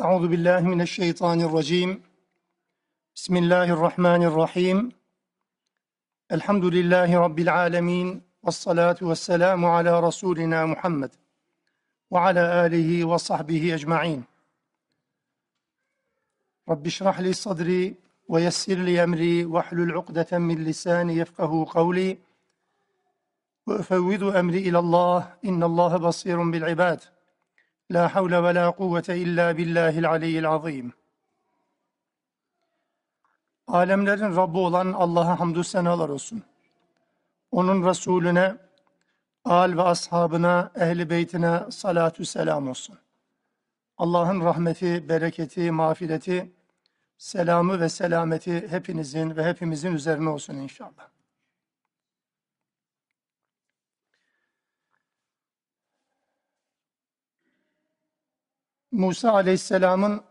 أعوذ بالله من الشيطان الرجيم. بسم الله الرحمن الرحيم. الحمد لله رب العالمين والصلاة والسلام على رسولنا محمد وعلى آله وصحبه أجمعين. رب اشرح لي صدري ويسر لي أمري واحلل عقدة من لساني يفقه قولي. وأفوض أمري إلى الله إن الله بصير بالعباد. La havle ve la kuvvete illa billahil aliyyil azim. Alemlerin Rabbi olan Allah'a hamdü senalar olsun. Onun Resulüne, al ve ashabına, ehli beytine salatü selam olsun. Allah'ın rahmeti, bereketi, mağfireti, selamı ve selameti hepinizin ve hepimizin üzerine olsun inşallah. Musa Aleyhisselam'ın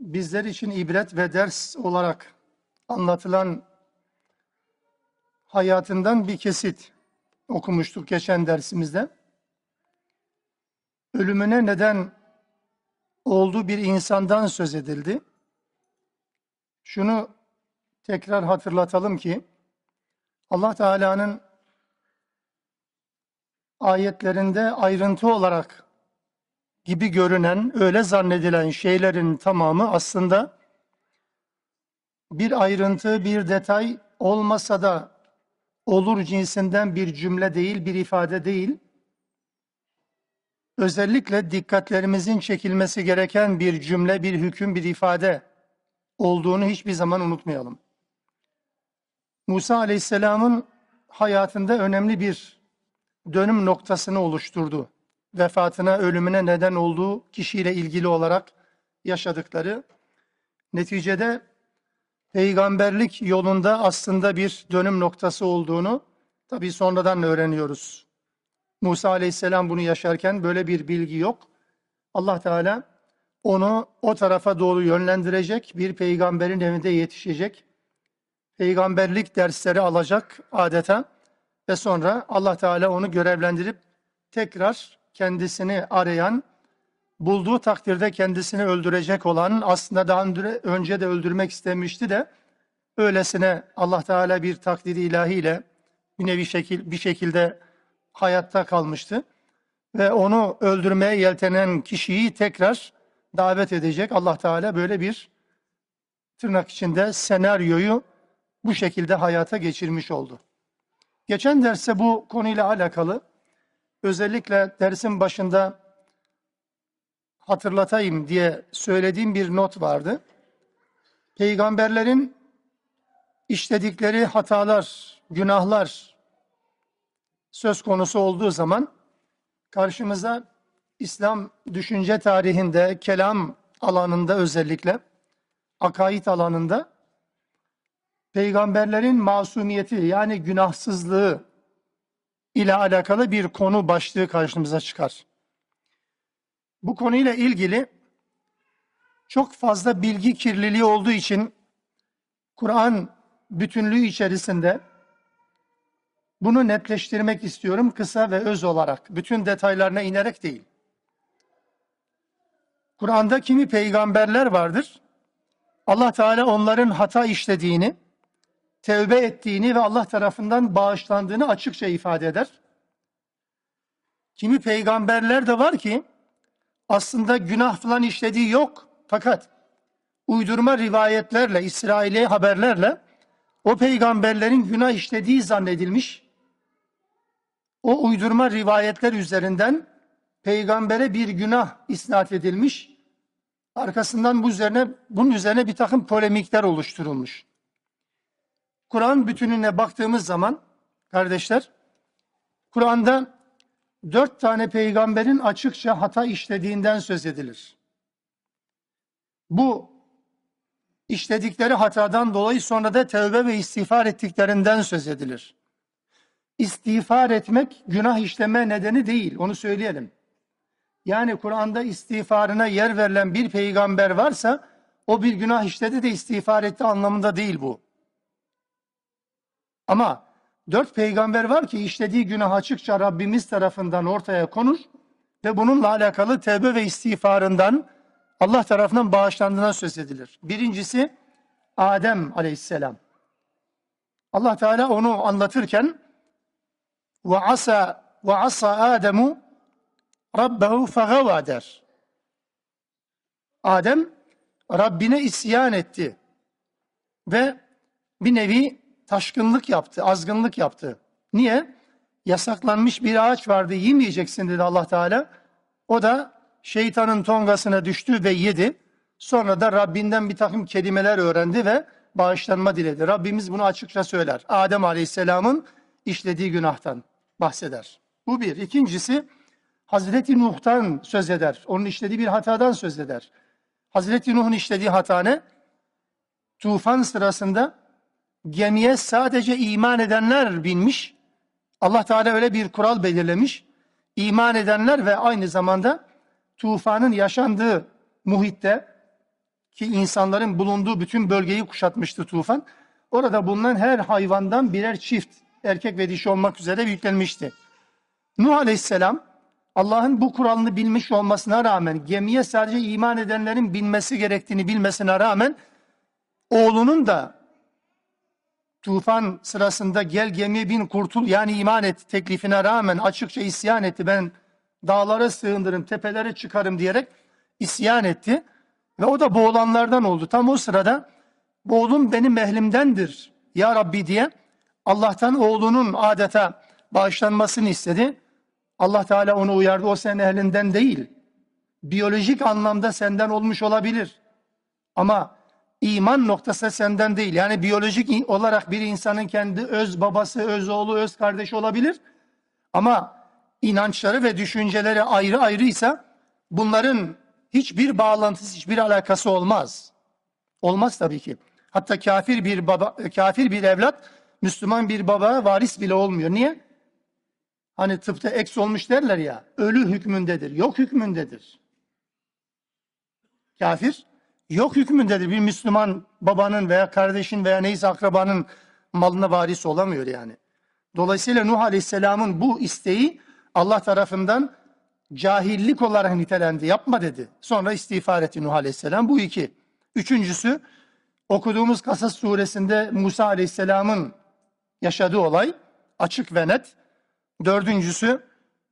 bizler için ibret ve ders olarak anlatılan hayatından bir kesit okumuştuk geçen dersimizde. Ölümüne neden olduğu bir insandan söz edildi. Şunu tekrar hatırlatalım ki Allah Teala'nın ayetlerinde ayrıntı olarak gibi görünen, öyle zannedilen şeylerin tamamı aslında bir ayrıntı, bir detay olmasa da olur cinsinden bir cümle değil, bir ifade değil. Özellikle dikkatlerimizin çekilmesi gereken bir cümle, bir hüküm, bir ifade olduğunu hiçbir zaman unutmayalım. Musa Aleyhisselam'ın hayatında önemli bir dönüm noktasını oluşturdu vefatına, ölümüne neden olduğu kişiyle ilgili olarak yaşadıkları. Neticede peygamberlik yolunda aslında bir dönüm noktası olduğunu tabii sonradan öğreniyoruz. Musa aleyhisselam bunu yaşarken böyle bir bilgi yok. Allah Teala onu o tarafa doğru yönlendirecek, bir peygamberin evinde yetişecek, peygamberlik dersleri alacak adeta ve sonra Allah Teala onu görevlendirip tekrar kendisini arayan, bulduğu takdirde kendisini öldürecek olan, aslında daha önce de öldürmek istemişti de, öylesine Allah Teala bir takdiri ilahiyle bir nevi şekil, bir şekilde hayatta kalmıştı. Ve onu öldürmeye yeltenen kişiyi tekrar davet edecek. Allah Teala böyle bir tırnak içinde senaryoyu bu şekilde hayata geçirmiş oldu. Geçen derste bu konuyla alakalı özellikle dersin başında hatırlatayım diye söylediğim bir not vardı. Peygamberlerin işledikleri hatalar, günahlar söz konusu olduğu zaman karşımıza İslam düşünce tarihinde, kelam alanında özellikle, akaid alanında peygamberlerin masumiyeti yani günahsızlığı ile alakalı bir konu başlığı karşımıza çıkar. Bu konuyla ilgili çok fazla bilgi kirliliği olduğu için Kur'an bütünlüğü içerisinde bunu netleştirmek istiyorum kısa ve öz olarak. Bütün detaylarına inerek değil. Kur'an'da kimi peygamberler vardır. Allah Teala onların hata işlediğini, tevbe ettiğini ve Allah tarafından bağışlandığını açıkça ifade eder. Kimi peygamberler de var ki aslında günah falan işlediği yok fakat uydurma rivayetlerle, İsraili haberlerle o peygamberlerin günah işlediği zannedilmiş. O uydurma rivayetler üzerinden peygambere bir günah isnat edilmiş. Arkasından bu üzerine bunun üzerine bir takım polemikler oluşturulmuş. Kur'an bütününe baktığımız zaman kardeşler, Kur'an'da dört tane peygamberin açıkça hata işlediğinden söz edilir. Bu işledikleri hatadan dolayı sonra da tövbe ve istiğfar ettiklerinden söz edilir. İstiğfar etmek günah işleme nedeni değil, onu söyleyelim. Yani Kur'an'da istiğfarına yer verilen bir peygamber varsa o bir günah işledi de istiğfar etti anlamında değil bu. Ama dört peygamber var ki işlediği günah açıkça Rabbimiz tarafından ortaya konur ve bununla alakalı tevbe ve istiğfarından Allah tarafından bağışlandığına söz edilir. Birincisi Adem aleyhisselam. Allah Teala onu anlatırken ve asa ve asa Ademu Rabbehu fegava der. Adem Rabbine isyan etti ve bir nevi taşkınlık yaptı, azgınlık yaptı. Niye? Yasaklanmış bir ağaç vardı, yemeyeceksin dedi Allah Teala. O da şeytanın tongasına düştü ve yedi. Sonra da Rabbinden bir takım kelimeler öğrendi ve bağışlanma diledi. Rabbimiz bunu açıkça söyler. Adem Aleyhisselam'ın işlediği günahtan bahseder. Bu bir. İkincisi Hazreti Nuh'tan söz eder. Onun işlediği bir hatadan söz eder. Hazreti Nuh'un işlediği hata ne? Tufan sırasında gemiye sadece iman edenler binmiş. Allah Teala öyle bir kural belirlemiş. İman edenler ve aynı zamanda tufanın yaşandığı muhitte ki insanların bulunduğu bütün bölgeyi kuşatmıştı tufan. Orada bulunan her hayvandan birer çift erkek ve dişi olmak üzere yüklenmişti. Nuh Aleyhisselam Allah'ın bu kuralını bilmiş olmasına rağmen gemiye sadece iman edenlerin binmesi gerektiğini bilmesine rağmen oğlunun da tufan sırasında gel gemiye bin kurtul yani iman et teklifine rağmen açıkça isyan etti. Ben dağlara sığındırım, tepelere çıkarım diyerek isyan etti. Ve o da boğulanlardan oldu. Tam o sırada oğlum benim ehlimdendir ya Rabbi diye Allah'tan oğlunun adeta bağışlanmasını istedi. Allah Teala onu uyardı. O senin ehlinden değil. Biyolojik anlamda senden olmuş olabilir. Ama iman noktası senden değil. Yani biyolojik olarak bir insanın kendi öz babası, öz oğlu, öz kardeşi olabilir. Ama inançları ve düşünceleri ayrı ayrıysa bunların hiçbir bağlantısı, hiçbir alakası olmaz. Olmaz tabii ki. Hatta kafir bir baba, kafir bir evlat Müslüman bir baba varis bile olmuyor. Niye? Hani tıpta eks olmuş derler ya, ölü hükmündedir, yok hükmündedir. Kafir, yok hükmündedir. Bir Müslüman babanın veya kardeşin veya neyse akrabanın malına varis olamıyor yani. Dolayısıyla Nuh Aleyhisselam'ın bu isteği Allah tarafından cahillik olarak nitelendi. Yapma dedi. Sonra istiğfar etti Nuh Aleyhisselam. Bu iki. Üçüncüsü okuduğumuz Kasas suresinde Musa Aleyhisselam'ın yaşadığı olay açık ve net. Dördüncüsü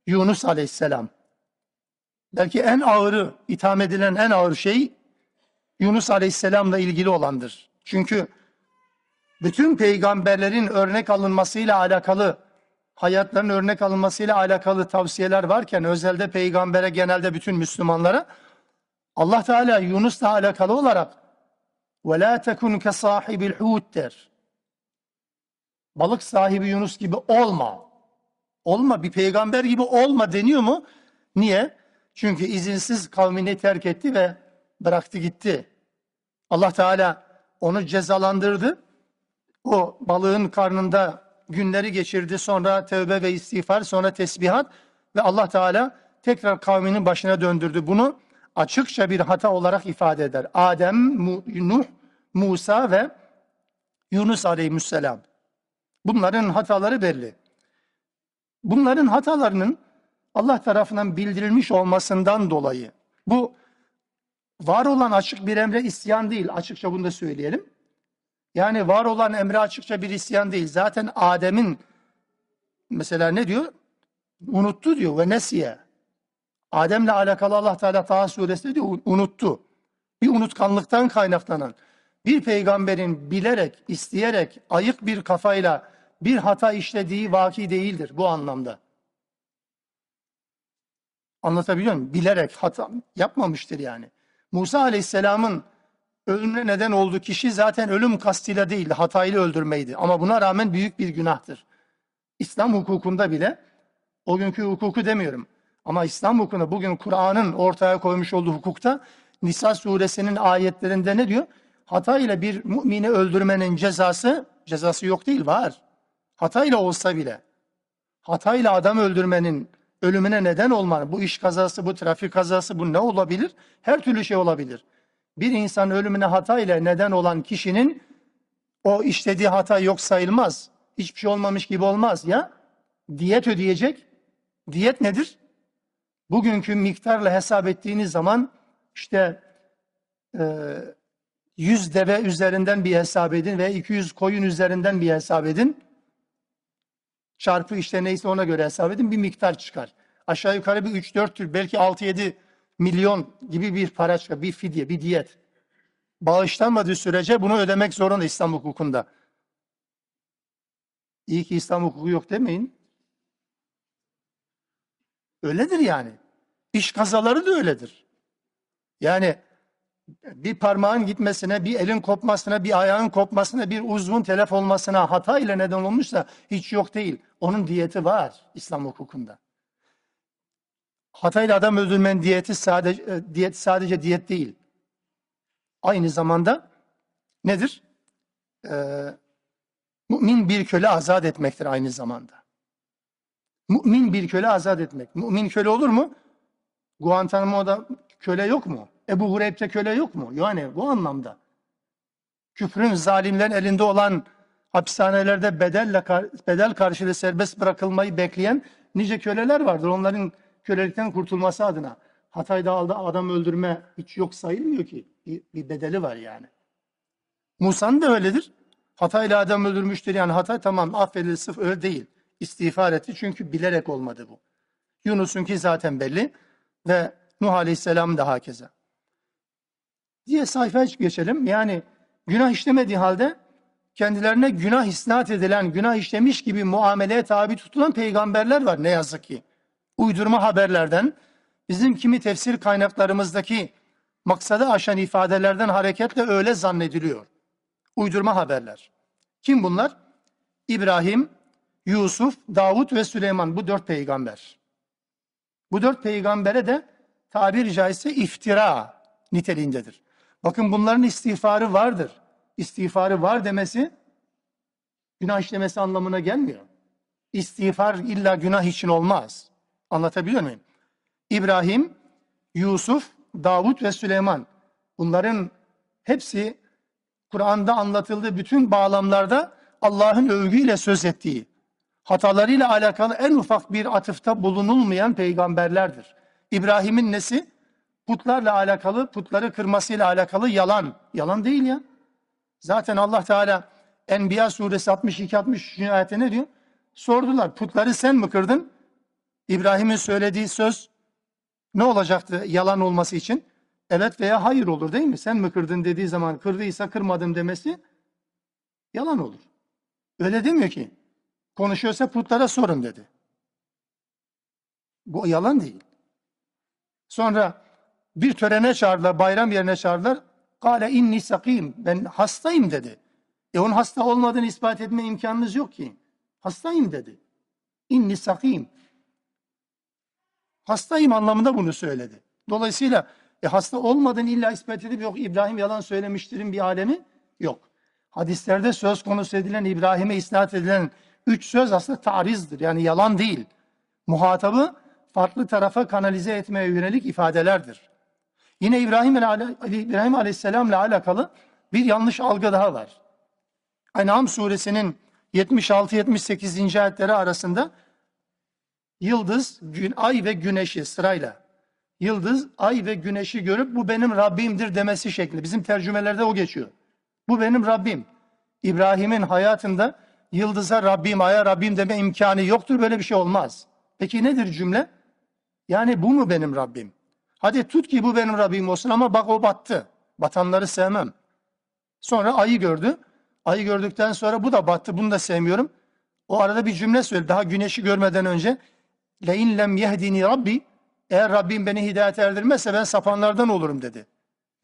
Yunus Aleyhisselam. Belki en ağırı, itham edilen en ağır şey Yunus Aleyhisselam'la ilgili olandır. Çünkü bütün peygamberlerin örnek alınmasıyla alakalı, hayatlarının örnek alınmasıyla alakalı tavsiyeler varken özelde peygambere genelde bütün Müslümanlara Allah Teala Yunus'la alakalı olarak وَلَا تَكُنْ كَصَاحِبِ الْحُوتِ der. Balık sahibi Yunus gibi olma. Olma bir peygamber gibi olma deniyor mu? Niye? Çünkü izinsiz kavmini terk etti ve bıraktı gitti. Allah Teala onu cezalandırdı. O balığın karnında günleri geçirdi. Sonra tövbe ve istiğfar, sonra tesbihat ve Allah Teala tekrar kavminin başına döndürdü. Bunu açıkça bir hata olarak ifade eder. Adem, Nuh, Musa ve Yunus aleyhisselam. Bunların hataları belli. Bunların hatalarının Allah tarafından bildirilmiş olmasından dolayı bu var olan açık bir emre isyan değil. Açıkça bunu da söyleyelim. Yani var olan emre açıkça bir isyan değil. Zaten Adem'in mesela ne diyor? Unuttu diyor ve nesiye. Adem'le alakalı Allah Teala Taha suresinde diyor unuttu. Bir unutkanlıktan kaynaklanan bir peygamberin bilerek, isteyerek, ayık bir kafayla bir hata işlediği vaki değildir bu anlamda. Anlatabiliyor muyum? Bilerek hata yapmamıştır yani. Musa Aleyhisselam'ın ölümüne neden olduğu kişi zaten ölüm kastıyla değil, hatayla öldürmeydi. Ama buna rağmen büyük bir günahtır. İslam hukukunda bile, o günkü hukuku demiyorum. Ama İslam hukukunda bugün Kur'an'ın ortaya koymuş olduğu hukukta Nisa suresinin ayetlerinde ne diyor? Hatayla bir mümini öldürmenin cezası, cezası yok değil var. Hatayla olsa bile. Hatayla adam öldürmenin ölümüne neden olman, bu iş kazası, bu trafik kazası, bu ne olabilir? Her türlü şey olabilir. Bir insan ölümüne hatayla neden olan kişinin o işlediği hata yok sayılmaz. Hiçbir şey olmamış gibi olmaz ya. Diyet ödeyecek. Diyet nedir? bugünkü miktarla hesap ettiğiniz zaman işte e, 100 deve üzerinden bir hesap edin ve 200 koyun üzerinden bir hesap edin. Çarpı işte neyse ona göre hesap edin bir miktar çıkar. Aşağı yukarı bir 3-4 tür belki 6-7 milyon gibi bir para çıkar. Bir fidye, bir diyet. Bağışlanmadığı sürece bunu ödemek zorunda İslam hukukunda. İyi ki İslam hukuku yok demeyin. Öyledir yani. İş kazaları da öyledir. Yani bir parmağın gitmesine, bir elin kopmasına, bir ayağın kopmasına, bir uzvun telef olmasına hata ile neden olmuşsa hiç yok değil. Onun diyeti var İslam hukukunda. Hatayla adam öldürmenin diyeti sadece e, diyet sadece diyet değil. Aynı zamanda nedir? Ee, mümin bir köle azat etmektir aynı zamanda. Mümin bir köle azat etmek. Mümin köle olur mu? Guantanamo'da köle yok mu? Ebu Hureyb'te köle yok mu? Yani bu anlamda. Küfrün zalimlerin elinde olan hapishanelerde bedelle, bedel karşılığı serbest bırakılmayı bekleyen nice köleler vardır. Onların kölelikten kurtulması adına. Hatay'da adam öldürme hiç yok sayılmıyor ki. Bir, bir bedeli var yani. Musa'nın da öyledir. Hatay'la adam öldürmüştür. Yani Hatay tamam affedilir sırf öyle değil. İstiğfar etti çünkü bilerek olmadı bu. Yunus'unki zaten belli ve Nuh Aleyhisselam da hakeza. Diye sayfaya geçelim. Yani günah işlemediği halde kendilerine günah isnat edilen, günah işlemiş gibi muameleye tabi tutulan peygamberler var ne yazık ki. Uydurma haberlerden, bizim kimi tefsir kaynaklarımızdaki maksadı aşan ifadelerden hareketle öyle zannediliyor. Uydurma haberler. Kim bunlar? İbrahim, Yusuf, Davut ve Süleyman bu dört peygamber. Bu dört peygambere de tabiri caizse iftira niteliğindedir. Bakın bunların istiğfarı vardır. İstiğfarı var demesi günah işlemesi anlamına gelmiyor. İstiğfar illa günah için olmaz. Anlatabiliyor muyum? İbrahim, Yusuf, Davut ve Süleyman. Bunların hepsi Kur'an'da anlatıldığı bütün bağlamlarda Allah'ın övgüyle söz ettiği, hatalarıyla alakalı en ufak bir atıfta bulunulmayan peygamberlerdir. İbrahim'in nesi? Putlarla alakalı, putları kırmasıyla alakalı yalan. Yalan değil ya. Zaten Allah Teala Enbiya suresi 62-63. ayette ne diyor? Sordular putları sen mi kırdın? İbrahim'in söylediği söz ne olacaktı yalan olması için? Evet veya hayır olur değil mi? Sen mi kırdın dediği zaman kırdıysa kırmadım demesi yalan olur. Öyle demiyor ki. Konuşuyorsa putlara sorun dedi. Bu yalan değil. Sonra bir törene çağırdılar, bayram yerine çağırdılar. Kale inni sakim. Ben hastayım dedi. E onun hasta olmadığını ispat etme imkanınız yok ki. Hastayım dedi. İnni sakim. Hastayım anlamında bunu söyledi. Dolayısıyla e, hasta olmadığını illa ispat edip yok İbrahim yalan söylemiştirin bir alemi yok. Hadislerde söz konusu edilen İbrahim'e isnat edilen üç söz aslında tarizdir. Yani yalan değil. Muhatabı farklı tarafa kanalize etmeye yönelik ifadelerdir. Yine İbrahim, İbrahim Aleyhisselam ile alakalı bir yanlış algı daha var. En'am suresinin 76-78. ayetleri arasında yıldız, gün, ay ve güneşi sırayla yıldız, ay ve güneşi görüp bu benim Rabbimdir demesi şekli. Bizim tercümelerde o geçiyor. Bu benim Rabbim. İbrahim'in hayatında yıldıza Rabbim, aya Rabbim deme imkanı yoktur. Böyle bir şey olmaz. Peki nedir cümle? Yani bu mu benim Rabbim? Hadi tut ki bu benim Rabbim olsun ama bak o battı. Batanları sevmem. Sonra ayı gördü. Ayı gördükten sonra bu da battı. Bunu da sevmiyorum. O arada bir cümle söyledi. Daha güneşi görmeden önce. لَاِنْ lem yehdini Rabbi Eğer Rabbim beni hidayet erdirmezse ben sapanlardan olurum dedi.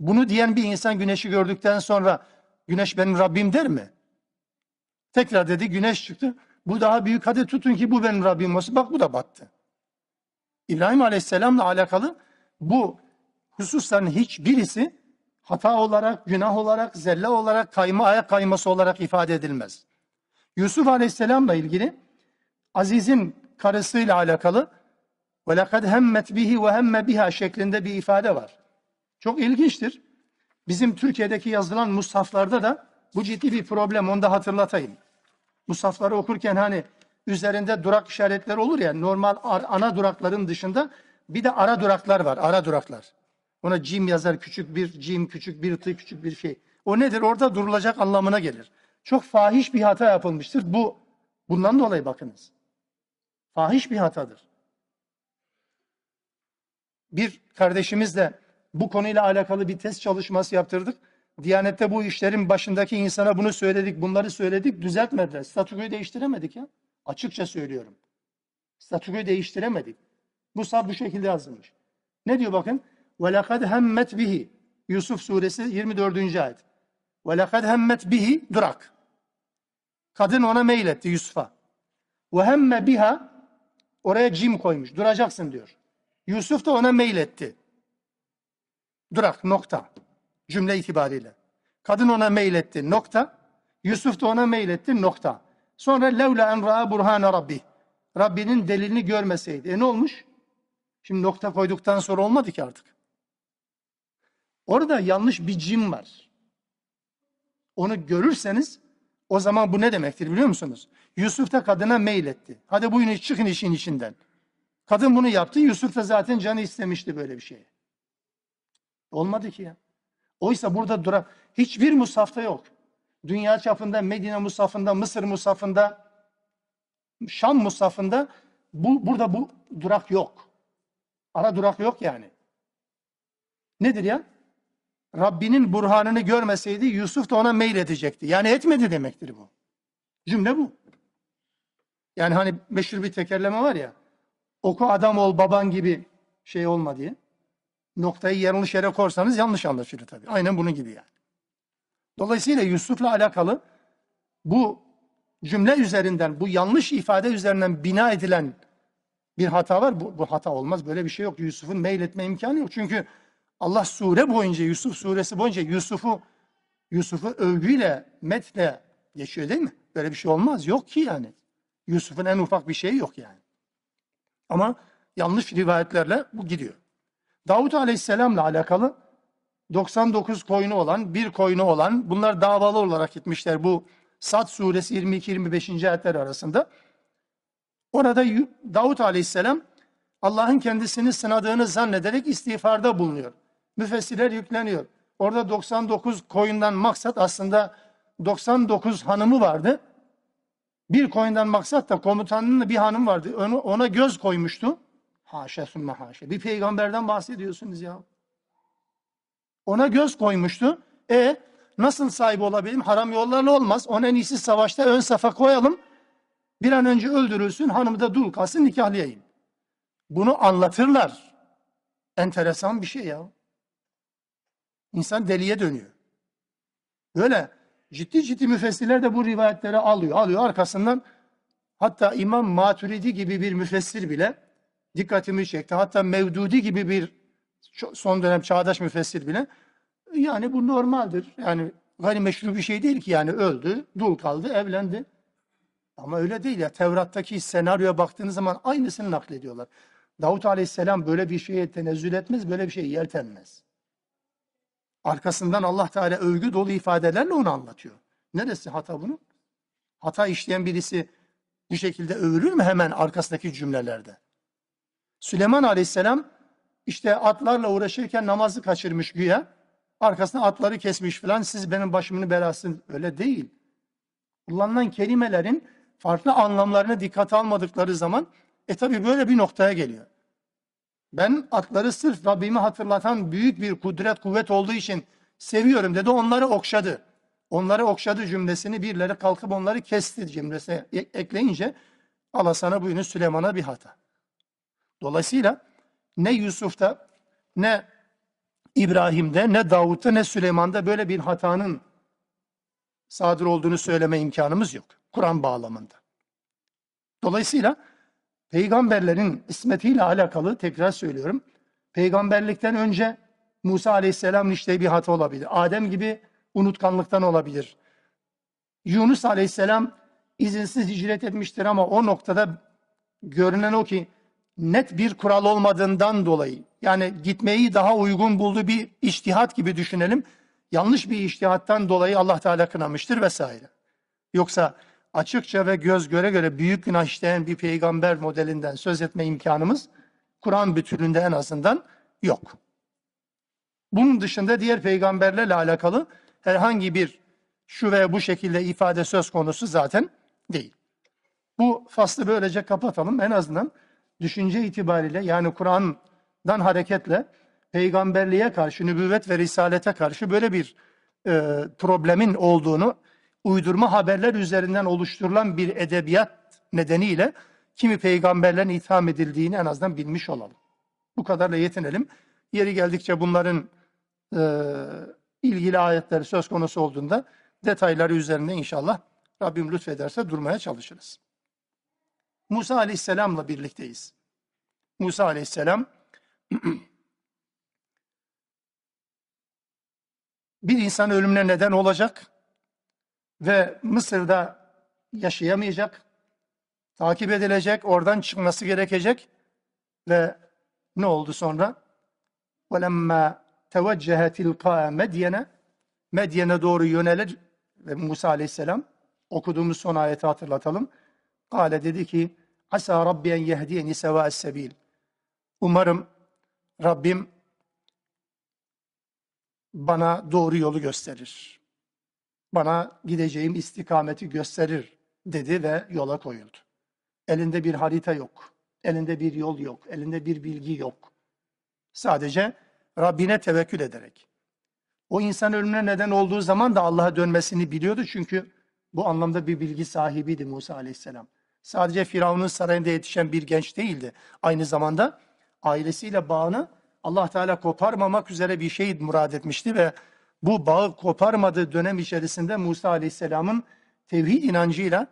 Bunu diyen bir insan güneşi gördükten sonra güneş benim Rabbim der mi? Tekrar dedi güneş çıktı. Bu daha büyük hadi tutun ki bu benim Rabbim olsun. Bak bu da battı. İbrahim Aleyhisselam'la alakalı bu hususların hiçbirisi hata olarak, günah olarak, zelle olarak, kayma ayak kayması olarak ifade edilmez. Yusuf Aleyhisselam'la ilgili Aziz'in karısıyla alakalı hemmet bihi ve hemme biha şeklinde bir ifade var. Çok ilginçtir. Bizim Türkiye'deki yazılan mushaflarda da bu ciddi bir problem. Onu da hatırlatayım. Mushafları okurken hani üzerinde durak işaretleri olur ya normal ana durakların dışında Bir de ara duraklar var, ara duraklar. Ona cim yazar, küçük bir cim, küçük bir tı, küçük bir şey. O nedir? Orada durulacak anlamına gelir. Çok fahiş bir hata yapılmıştır. Bu bundan dolayı bakınız. Fahiş bir hatadır. Bir kardeşimizle bu konuyla alakalı bir test çalışması yaptırdık. Diyanette bu işlerin başındaki insana bunu söyledik, bunları söyledik, düzeltmediler. Statükoyu değiştiremedik ya. Açıkça söylüyorum. Statükoyu değiştiremedik. Bu sab bu şekilde yazılmış. Ne diyor bakın? وَلَقَدْ hemmet bihi. Yusuf suresi 24. ayet. وَلَقَدْ hemmet bihi durak. Kadın ona meyletti Yusuf'a. وَهemme biha oraya cim koymuş. Duracaksın diyor. Yusuf da ona meyletti. Durak nokta. Cümle itibariyle. Kadın ona meyletti nokta. Yusuf da ona meyletti nokta. Sonra levla en ra'a burhane rabbi. Rabbinin delilini görmeseydi. E ne olmuş? Şimdi nokta koyduktan sonra olmadı ki artık. Orada yanlış bir cim var. Onu görürseniz o zaman bu ne demektir biliyor musunuz? Yusuf da kadına meyletti. Hadi buyurun çıkın işin içinden. Kadın bunu yaptı. Yusuf da zaten canı istemişti böyle bir şeyi. Olmadı ki ya. Oysa burada dura hiçbir musafta yok. Dünya çapında, Medine musafında, Mısır musafında, Şam musafında bu, burada bu durak yok. Ara durak yok yani. Nedir ya? Rabbinin burhanını görmeseydi Yusuf da ona mail edecekti. Yani etmedi demektir bu. Cümle bu. Yani hani meşhur bir tekerleme var ya. Oku adam ol baban gibi şey olma diye. Noktayı yanlış yere korsanız yanlış anlaşılır tabii. Aynen bunun gibi yani. Dolayısıyla Yusuf'la alakalı bu cümle üzerinden, bu yanlış ifade üzerinden bina edilen bir hata var. Bu, bu hata olmaz. Böyle bir şey yok. Yusuf'un mail etme imkanı yok. Çünkü Allah sure boyunca, Yusuf suresi boyunca Yusuf'u Yusuf'u övgüyle, metle geçiyor değil mi? Böyle bir şey olmaz. Yok ki yani. Yusuf'un en ufak bir şeyi yok yani. Ama yanlış rivayetlerle bu gidiyor. Davut Aleyhisselam'la alakalı 99 koyunu olan, bir koyunu olan, bunlar davalı olarak gitmişler bu Sad suresi 22-25. ayetler arasında. Orada Davut Aleyhisselam Allah'ın kendisini sınadığını zannederek istiğfarda bulunuyor. Müfessirler yükleniyor. Orada 99 koyundan maksat aslında 99 hanımı vardı. Bir koyundan maksat da komutanının bir hanım vardı. Onu, ona göz koymuştu. Haşa sümme haşa. Bir peygamberden bahsediyorsunuz ya. Ona göz koymuştu. E nasıl sahibi olabilirim? Haram yollarla olmaz. Onun en iyisi savaşta ön safa koyalım. Bir an önce öldürülsün, hanımı da dul kalsın, nikahlayayım. Bunu anlatırlar. Enteresan bir şey ya. İnsan deliye dönüyor. Böyle ciddi ciddi müfessirler de bu rivayetleri alıyor, alıyor arkasından. Hatta İmam Maturidi gibi bir müfessir bile dikkatimi çekti. Hatta Mevdudi gibi bir son dönem çağdaş müfessir bile yani bu normaldir. Yani gayrimeşru bir şey değil ki yani öldü, dul kaldı, evlendi. Ama öyle değil ya. Tevrat'taki senaryoya baktığınız zaman aynısını naklediyorlar. Davut Aleyhisselam böyle bir şeye tenezzül etmez, böyle bir şey yeltenmez. Arkasından Allah Teala övgü dolu ifadelerle onu anlatıyor. Neresi hata bunun? Hata işleyen birisi bu şekilde övülür mü hemen arkasındaki cümlelerde? Süleyman Aleyhisselam işte atlarla uğraşırken namazı kaçırmış güya. Arkasına atları kesmiş falan. Siz benim başımın belası. Öyle değil. Kullanılan kelimelerin farklı anlamlarını dikkate almadıkları zaman e tabi böyle bir noktaya geliyor. Ben atları sırf Rabbimi hatırlatan büyük bir kudret kuvvet olduğu için seviyorum dedi. Onları okşadı. Onları okşadı cümlesini birileri kalkıp onları kesti cümlesine ekleyince Allah sana buyurun Süleyman'a bir hata. Dolayısıyla ne Yusuf'ta ne İbrahim'de ne Davut'ta ne Süleyman'da böyle bir hatanın sadır olduğunu söyleme imkanımız yok. Kur'an bağlamında. Dolayısıyla peygamberlerin ismetiyle alakalı tekrar söylüyorum. Peygamberlikten önce Musa Aleyhisselam'ın işte bir hata olabilir. Adem gibi unutkanlıktan olabilir. Yunus Aleyhisselam izinsiz hicret etmiştir ama o noktada görünen o ki net bir kural olmadığından dolayı yani gitmeyi daha uygun bulduğu bir iştihat gibi düşünelim. Yanlış bir iştihattan dolayı Allah Teala kınamıştır vesaire. Yoksa açıkça ve göz göre göre büyük günah işleyen bir peygamber modelinden söz etme imkanımız Kur'an bütününde en azından yok. Bunun dışında diğer peygamberlerle alakalı herhangi bir şu veya bu şekilde ifade söz konusu zaten değil. Bu faslı böylece kapatalım. En azından düşünce itibariyle yani Kur'an'dan hareketle peygamberliğe karşı, nübüvvet ve risalete karşı böyle bir e, problemin olduğunu uydurma haberler üzerinden oluşturulan bir edebiyat nedeniyle kimi peygamberlerin itham edildiğini en azından bilmiş olalım. Bu kadarla yetinelim. Yeri geldikçe bunların e, ilgili ayetleri söz konusu olduğunda detayları üzerinde inşallah Rabbim lütfederse durmaya çalışırız. Musa Aleyhisselam'la birlikteyiz. Musa Aleyhisselam bir insan ölümüne neden olacak ve Mısır'da yaşayamayacak, takip edilecek, oradan çıkması gerekecek ve ne oldu sonra? وَلَمَّا تَوَجَّهَ تِلْقَاءَ مَدْيَنَ Medyen'e doğru yönelir ve Musa Aleyhisselam okuduğumuz son ayeti hatırlatalım. Kale dedi ki Asa Rabbi en yehdiyeni sevâes sebil. Umarım Rabbim bana doğru yolu gösterir. Bana gideceğim istikameti gösterir dedi ve yola koyuldu. Elinde bir harita yok. Elinde bir yol yok. Elinde bir bilgi yok. Sadece Rabbine tevekkül ederek. O insan ölümüne neden olduğu zaman da Allah'a dönmesini biliyordu çünkü bu anlamda bir bilgi sahibiydi Musa aleyhisselam. Sadece Firavun'un sarayında yetişen bir genç değildi. Aynı zamanda ailesiyle bağını Allah Teala koparmamak üzere bir şey murad etmişti ve bu bağı koparmadığı dönem içerisinde Musa Aleyhisselam'ın tevhid inancıyla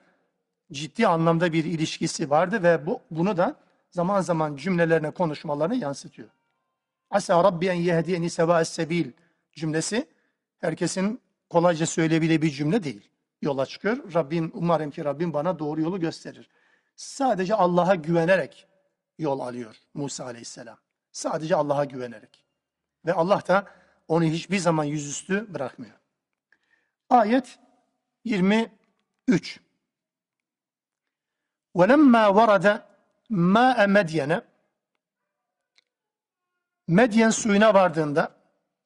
ciddi anlamda bir ilişkisi vardı ve bu, bunu da zaman zaman cümlelerine, konuşmalarına yansıtıyor. Asa Rabbi en yehdiyeni sevâes sebil cümlesi herkesin kolayca söyleyebileceği bir cümle değil. Yola çıkıyor. Rabbim umarım ki Rabbim bana doğru yolu gösterir. Sadece Allah'a güvenerek yol alıyor Musa Aleyhisselam. Sadece Allah'a güvenerek. Ve Allah da onu hiçbir zaman yüzüstü bırakmıyor. Ayet 23. وَلَمَّا وَرَدَ مَاءَ مَدْيَنَ Medyen suyuna vardığında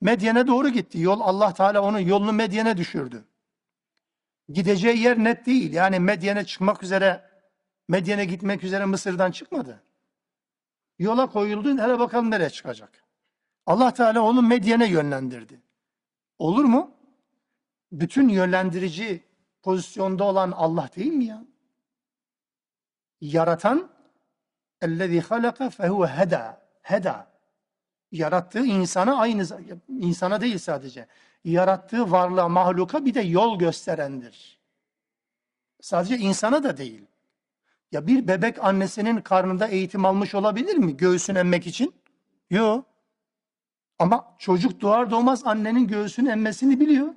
Medyen'e doğru gitti. Yol Allah Teala onun yolunu Medyen'e düşürdü. Gideceği yer net değil. Yani Medyen'e çıkmak üzere, Medyen'e gitmek üzere Mısır'dan çıkmadı. Yola koyuldu. Hele bakalım nereye çıkacak. Allah Teala onu Medyen'e yönlendirdi. Olur mu? Bütün yönlendirici pozisyonda olan Allah değil mi ya? Yaratan اَلَّذ۪ي خَلَقَ فَهُوَ heda. Heda. Yarattığı insana aynı insana değil sadece. Yarattığı varlığa, mahluka bir de yol gösterendir. Sadece insana da değil. Ya bir bebek annesinin karnında eğitim almış olabilir mi göğsünü emmek için? Yok. Ama çocuk doğar doğmaz annenin göğsünü emmesini biliyor.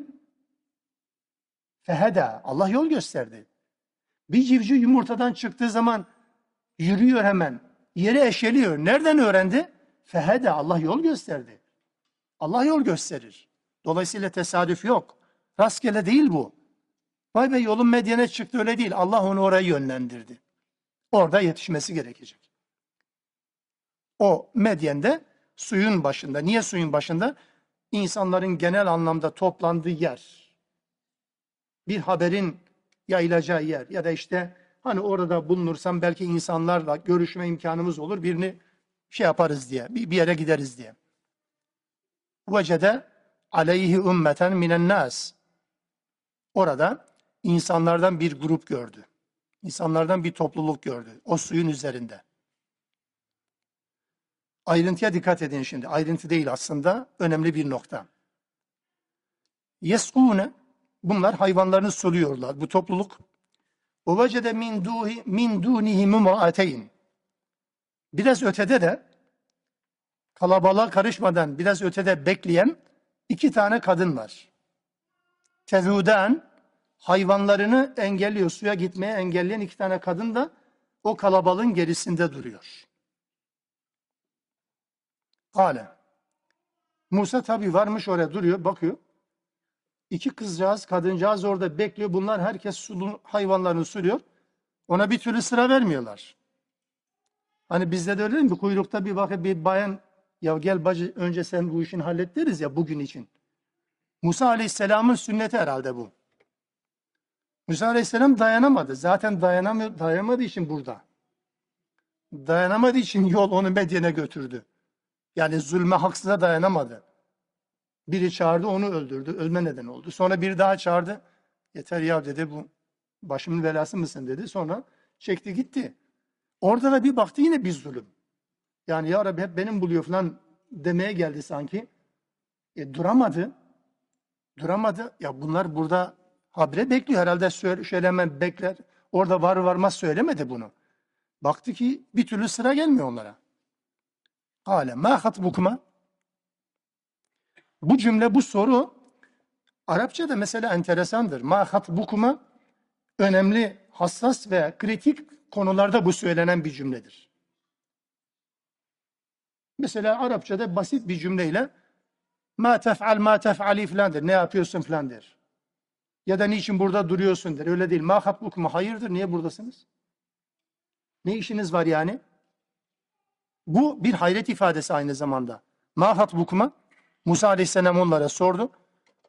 Feheda. Allah yol gösterdi. Bir civciv yumurtadan çıktığı zaman yürüyor hemen. Yere eşeliyor. Nereden öğrendi? Fehede. Allah yol gösterdi. Allah yol gösterir. Dolayısıyla tesadüf yok. Rastgele değil bu. Vay be yolun medyene çıktı öyle değil. Allah onu oraya yönlendirdi. Orada yetişmesi gerekecek. O medyende suyun başında. Niye suyun başında? İnsanların genel anlamda toplandığı yer. Bir haberin yayılacağı yer ya da işte hani orada bulunursam belki insanlarla görüşme imkanımız olur. Birini şey yaparız diye, bir, yere gideriz diye. Vecede aleyhi ümmeten minen nas. Orada insanlardan bir grup gördü. İnsanlardan bir topluluk gördü. O suyun üzerinde. Ayrıntıya dikkat edin şimdi. Ayrıntı değil aslında. Önemli bir nokta. Yes'une bunlar hayvanlarını suluyorlar. Bu topluluk o min duhi min dunihi mumraateyn. Biraz ötede de kalabalığa karışmadan biraz ötede bekleyen iki tane kadın var. Tezuden hayvanlarını engelliyor, suya gitmeye engelleyen iki tane kadın da o kalabalığın gerisinde duruyor. Kale. Musa tabi varmış oraya duruyor, bakıyor. İki kızcağız, kadıncağız orada bekliyor. Bunlar herkes sulu, hayvanlarını suluyor. Ona bir türlü sıra vermiyorlar. Hani bizde de öyle değil mi? Kuyrukta bir bakıp bir bayan ya gel bacı önce sen bu işini hallet deriz ya bugün için. Musa Aleyhisselam'ın sünneti herhalde bu. Musa Aleyhisselam dayanamadı. Zaten dayanamıyor, dayanamadığı için burada. Dayanamadığı için yol onu Medyen'e götürdü. Yani zulme haksıza dayanamadı. Biri çağırdı onu öldürdü. Ölme neden oldu. Sonra biri daha çağırdı. Yeter ya dedi bu başımın belası mısın dedi. Sonra çekti gitti. Orada da bir baktı yine bir zulüm. Yani ya Rabbi hep benim buluyor falan demeye geldi sanki. E, duramadı. Duramadı. Ya bunlar burada habire bekliyor. Herhalde söyle, şöyle hemen bekler. Orada var varmaz söylemedi bunu. Baktı ki bir türlü sıra gelmiyor onlara. Kale ma hatbukuma bu cümle, bu soru Arapçada mesela enteresandır. Ma hatbukuma önemli, hassas ve kritik konularda bu söylenen bir cümledir. Mesela Arapçada basit bir cümleyle ma tef'al ma tef'ali filandır. Ne yapıyorsun filandır. Ya da niçin burada duruyorsun der. Öyle değil. Ma hatbukuma hayırdır. Niye buradasınız? Ne işiniz var yani? Bu bir hayret ifadesi aynı zamanda. Ma hatbukuma Musa Aleyhisselam onlara sordu.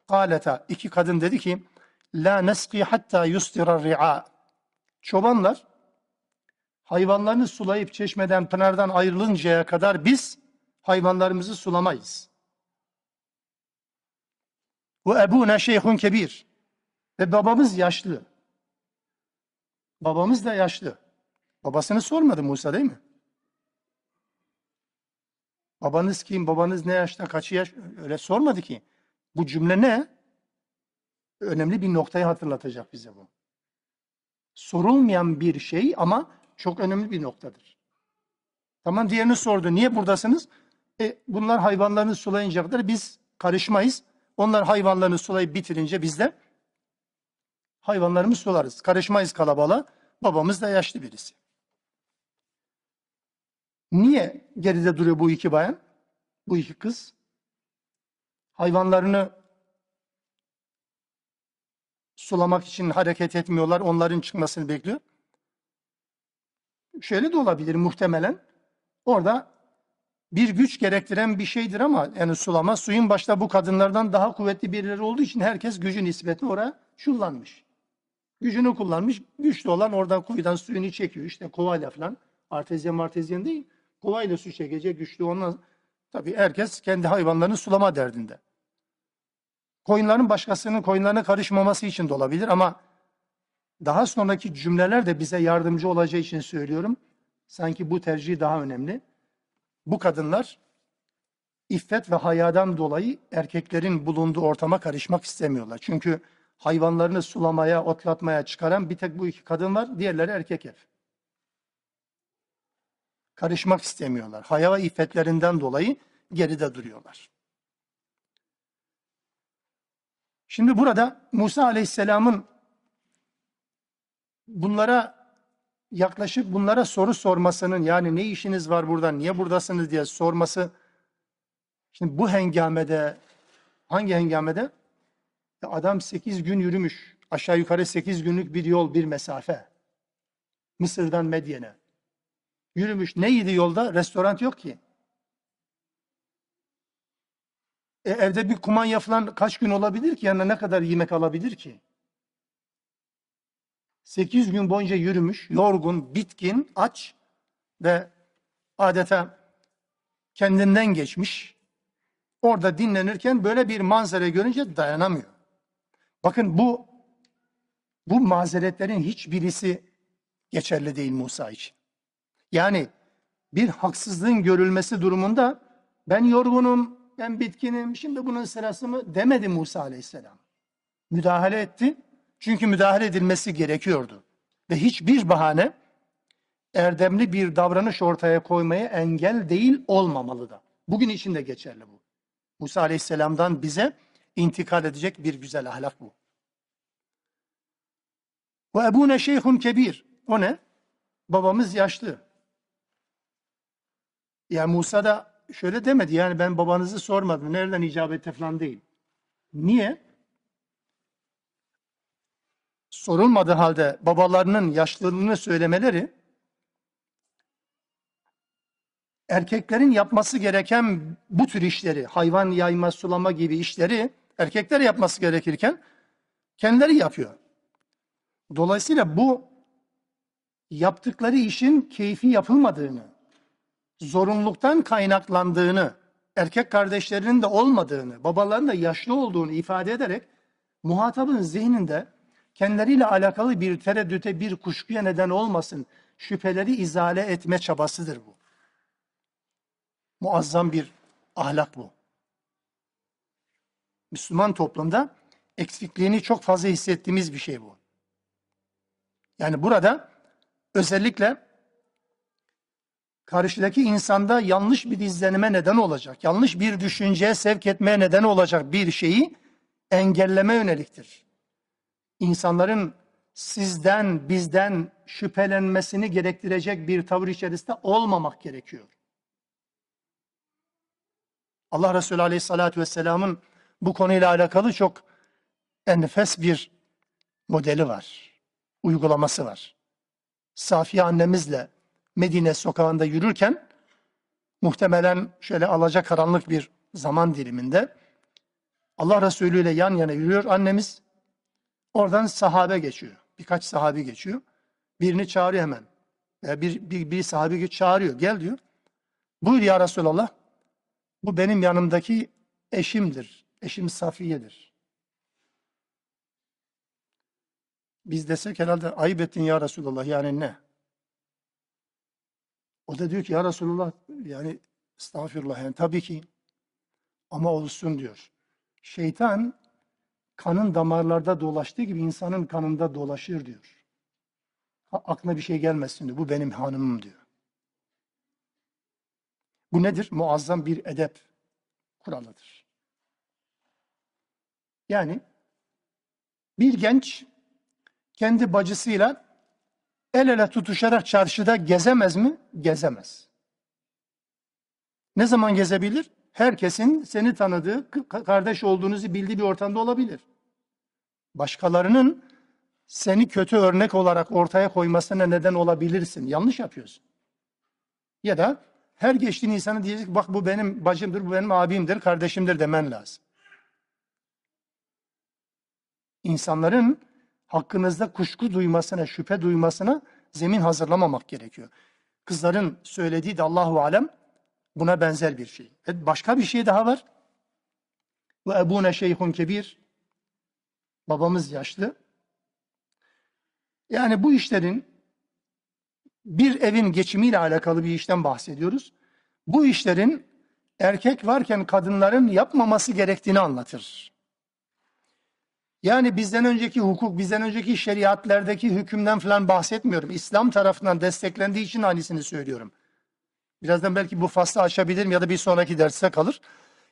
Kaleta iki kadın dedi ki La neski hatta yustira ri'a. Çobanlar hayvanlarını sulayıp çeşmeden pınardan ayrılıncaya kadar biz hayvanlarımızı sulamayız. Ve ebuna şeyhun kebir. Ve babamız yaşlı. Babamız da yaşlı. Babasını sormadı Musa değil mi? Babanız kim? Babanız ne yaşta? Kaç yaş? Öyle sormadı ki. Bu cümle ne? Önemli bir noktayı hatırlatacak bize bu. Sorulmayan bir şey ama çok önemli bir noktadır. Tamam diğerini sordu. Niye buradasınız? E, bunlar hayvanlarını sulayınca kadar biz karışmayız. Onlar hayvanlarını sulayıp bitirince biz de hayvanlarımızı sularız. Karışmayız kalabalığa. Babamız da yaşlı birisi. Niye geride duruyor bu iki bayan? Bu iki kız? Hayvanlarını sulamak için hareket etmiyorlar. Onların çıkmasını bekliyor. Şöyle de olabilir muhtemelen. Orada bir güç gerektiren bir şeydir ama yani sulama suyun başta bu kadınlardan daha kuvvetli birileri olduğu için herkes gücü nispetine oraya şullanmış. Gücünü kullanmış. Güçlü olan oradan kuyudan suyunu çekiyor. İşte kovayla falan. Artezyen martezyen değil. Kovayla su çekecek güçlü ondan. Tabii herkes kendi hayvanlarını sulama derdinde. Koyunların başkasının koyunlarına karışmaması için de olabilir ama daha sonraki cümleler de bize yardımcı olacağı için söylüyorum. Sanki bu tercih daha önemli. Bu kadınlar iffet ve hayadan dolayı erkeklerin bulunduğu ortama karışmak istemiyorlar. Çünkü hayvanlarını sulamaya, otlatmaya çıkaran bir tek bu iki kadın var, diğerleri erkek ev. Karışmak istemiyorlar. Haya ve iffetlerinden dolayı geride duruyorlar. Şimdi burada Musa Aleyhisselam'ın bunlara yaklaşıp bunlara soru sormasının yani ne işiniz var burada, niye buradasınız diye sorması şimdi bu hengamede hangi hengamede? Adam 8 gün yürümüş. Aşağı yukarı 8 günlük bir yol, bir mesafe. Mısır'dan Medyen'e. Yürümüş. Neydi yolda? Restoran yok ki. E, evde bir kumanya falan kaç gün olabilir ki? Yanına ne kadar yemek alabilir ki? 8 gün boyunca yürümüş, yorgun, bitkin, aç ve adeta kendinden geçmiş. Orada dinlenirken böyle bir manzara görünce dayanamıyor. Bakın bu bu mazeretlerin hiçbirisi geçerli değil Musa için. Yani bir haksızlığın görülmesi durumunda ben yorgunum, ben bitkinim, şimdi bunun sırası mı demedi Musa Aleyhisselam. Müdahale etti. Çünkü müdahale edilmesi gerekiyordu. Ve hiçbir bahane erdemli bir davranış ortaya koymaya engel değil olmamalı da. Bugün için de geçerli bu. Musa Aleyhisselam'dan bize intikal edecek bir güzel ahlak bu. Ve ebune şeyhun kebir. O ne? Babamız yaşlı. Ya Musa da şöyle demedi yani ben babanızı sormadım. Nereden icap etti falan değil. Niye? Sorulmadığı halde babalarının yaşlılığını söylemeleri erkeklerin yapması gereken bu tür işleri, hayvan yayma, sulama gibi işleri erkekler yapması gerekirken kendileri yapıyor. Dolayısıyla bu yaptıkları işin keyfi yapılmadığını, zorunluluktan kaynaklandığını, erkek kardeşlerinin de olmadığını, babaların da yaşlı olduğunu ifade ederek muhatabın zihninde kendileriyle alakalı bir tereddüte, bir kuşkuya neden olmasın, şüpheleri izale etme çabasıdır bu. Muazzam bir ahlak bu. Müslüman toplumda eksikliğini çok fazla hissettiğimiz bir şey bu. Yani burada özellikle karşıdaki insanda yanlış bir izlenime neden olacak, yanlış bir düşünceye sevk etmeye neden olacak bir şeyi engelleme yöneliktir. İnsanların sizden, bizden şüphelenmesini gerektirecek bir tavır içerisinde olmamak gerekiyor. Allah Resulü Aleyhisselatü Vesselam'ın bu konuyla alakalı çok enfes bir modeli var, uygulaması var. Safiye annemizle Medine sokağında yürürken muhtemelen şöyle alacak karanlık bir zaman diliminde Allah Resulü ile yan yana yürüyor annemiz. Oradan sahabe geçiyor. Birkaç sahabi geçiyor. Birini çağırıyor hemen. Veya bir, bir, bir sahabi çağırıyor. Gel diyor. Buyur ya Resulallah. Bu benim yanımdaki eşimdir. Eşim Safiye'dir. Biz desek herhalde ayıp ettin ya Resulallah. Yani ne? O da diyor ki ya Resulullah yani estağfirullah yani tabii ki ama olsun diyor. Şeytan kanın damarlarda dolaştığı gibi insanın kanında dolaşır diyor. Aklına bir şey gelmesin diyor. Bu benim hanımım diyor. Bu nedir? Muazzam bir edep kuralıdır. Yani bir genç kendi bacısıyla el ele tutuşarak çarşıda gezemez mi? Gezemez. Ne zaman gezebilir? Herkesin seni tanıdığı, kardeş olduğunuzu bildiği bir ortamda olabilir. Başkalarının seni kötü örnek olarak ortaya koymasına neden olabilirsin. Yanlış yapıyorsun. Ya da her geçtiğin insana diyecek bak bu benim bacımdır, bu benim abimdir, kardeşimdir demen lazım. İnsanların hakkınızda kuşku duymasına, şüphe duymasına zemin hazırlamamak gerekiyor. Kızların söylediği de Allahu alem buna benzer bir şey. E başka bir şey daha var. Ve ebune şeyhun kebir. Babamız yaşlı. Yani bu işlerin bir evin geçimiyle alakalı bir işten bahsediyoruz. Bu işlerin erkek varken kadınların yapmaması gerektiğini anlatır. Yani bizden önceki hukuk, bizden önceki şeriatlerdeki hükümden falan bahsetmiyorum. İslam tarafından desteklendiği için aynısını söylüyorum. Birazdan belki bu faslı açabilirim ya da bir sonraki derse kalır.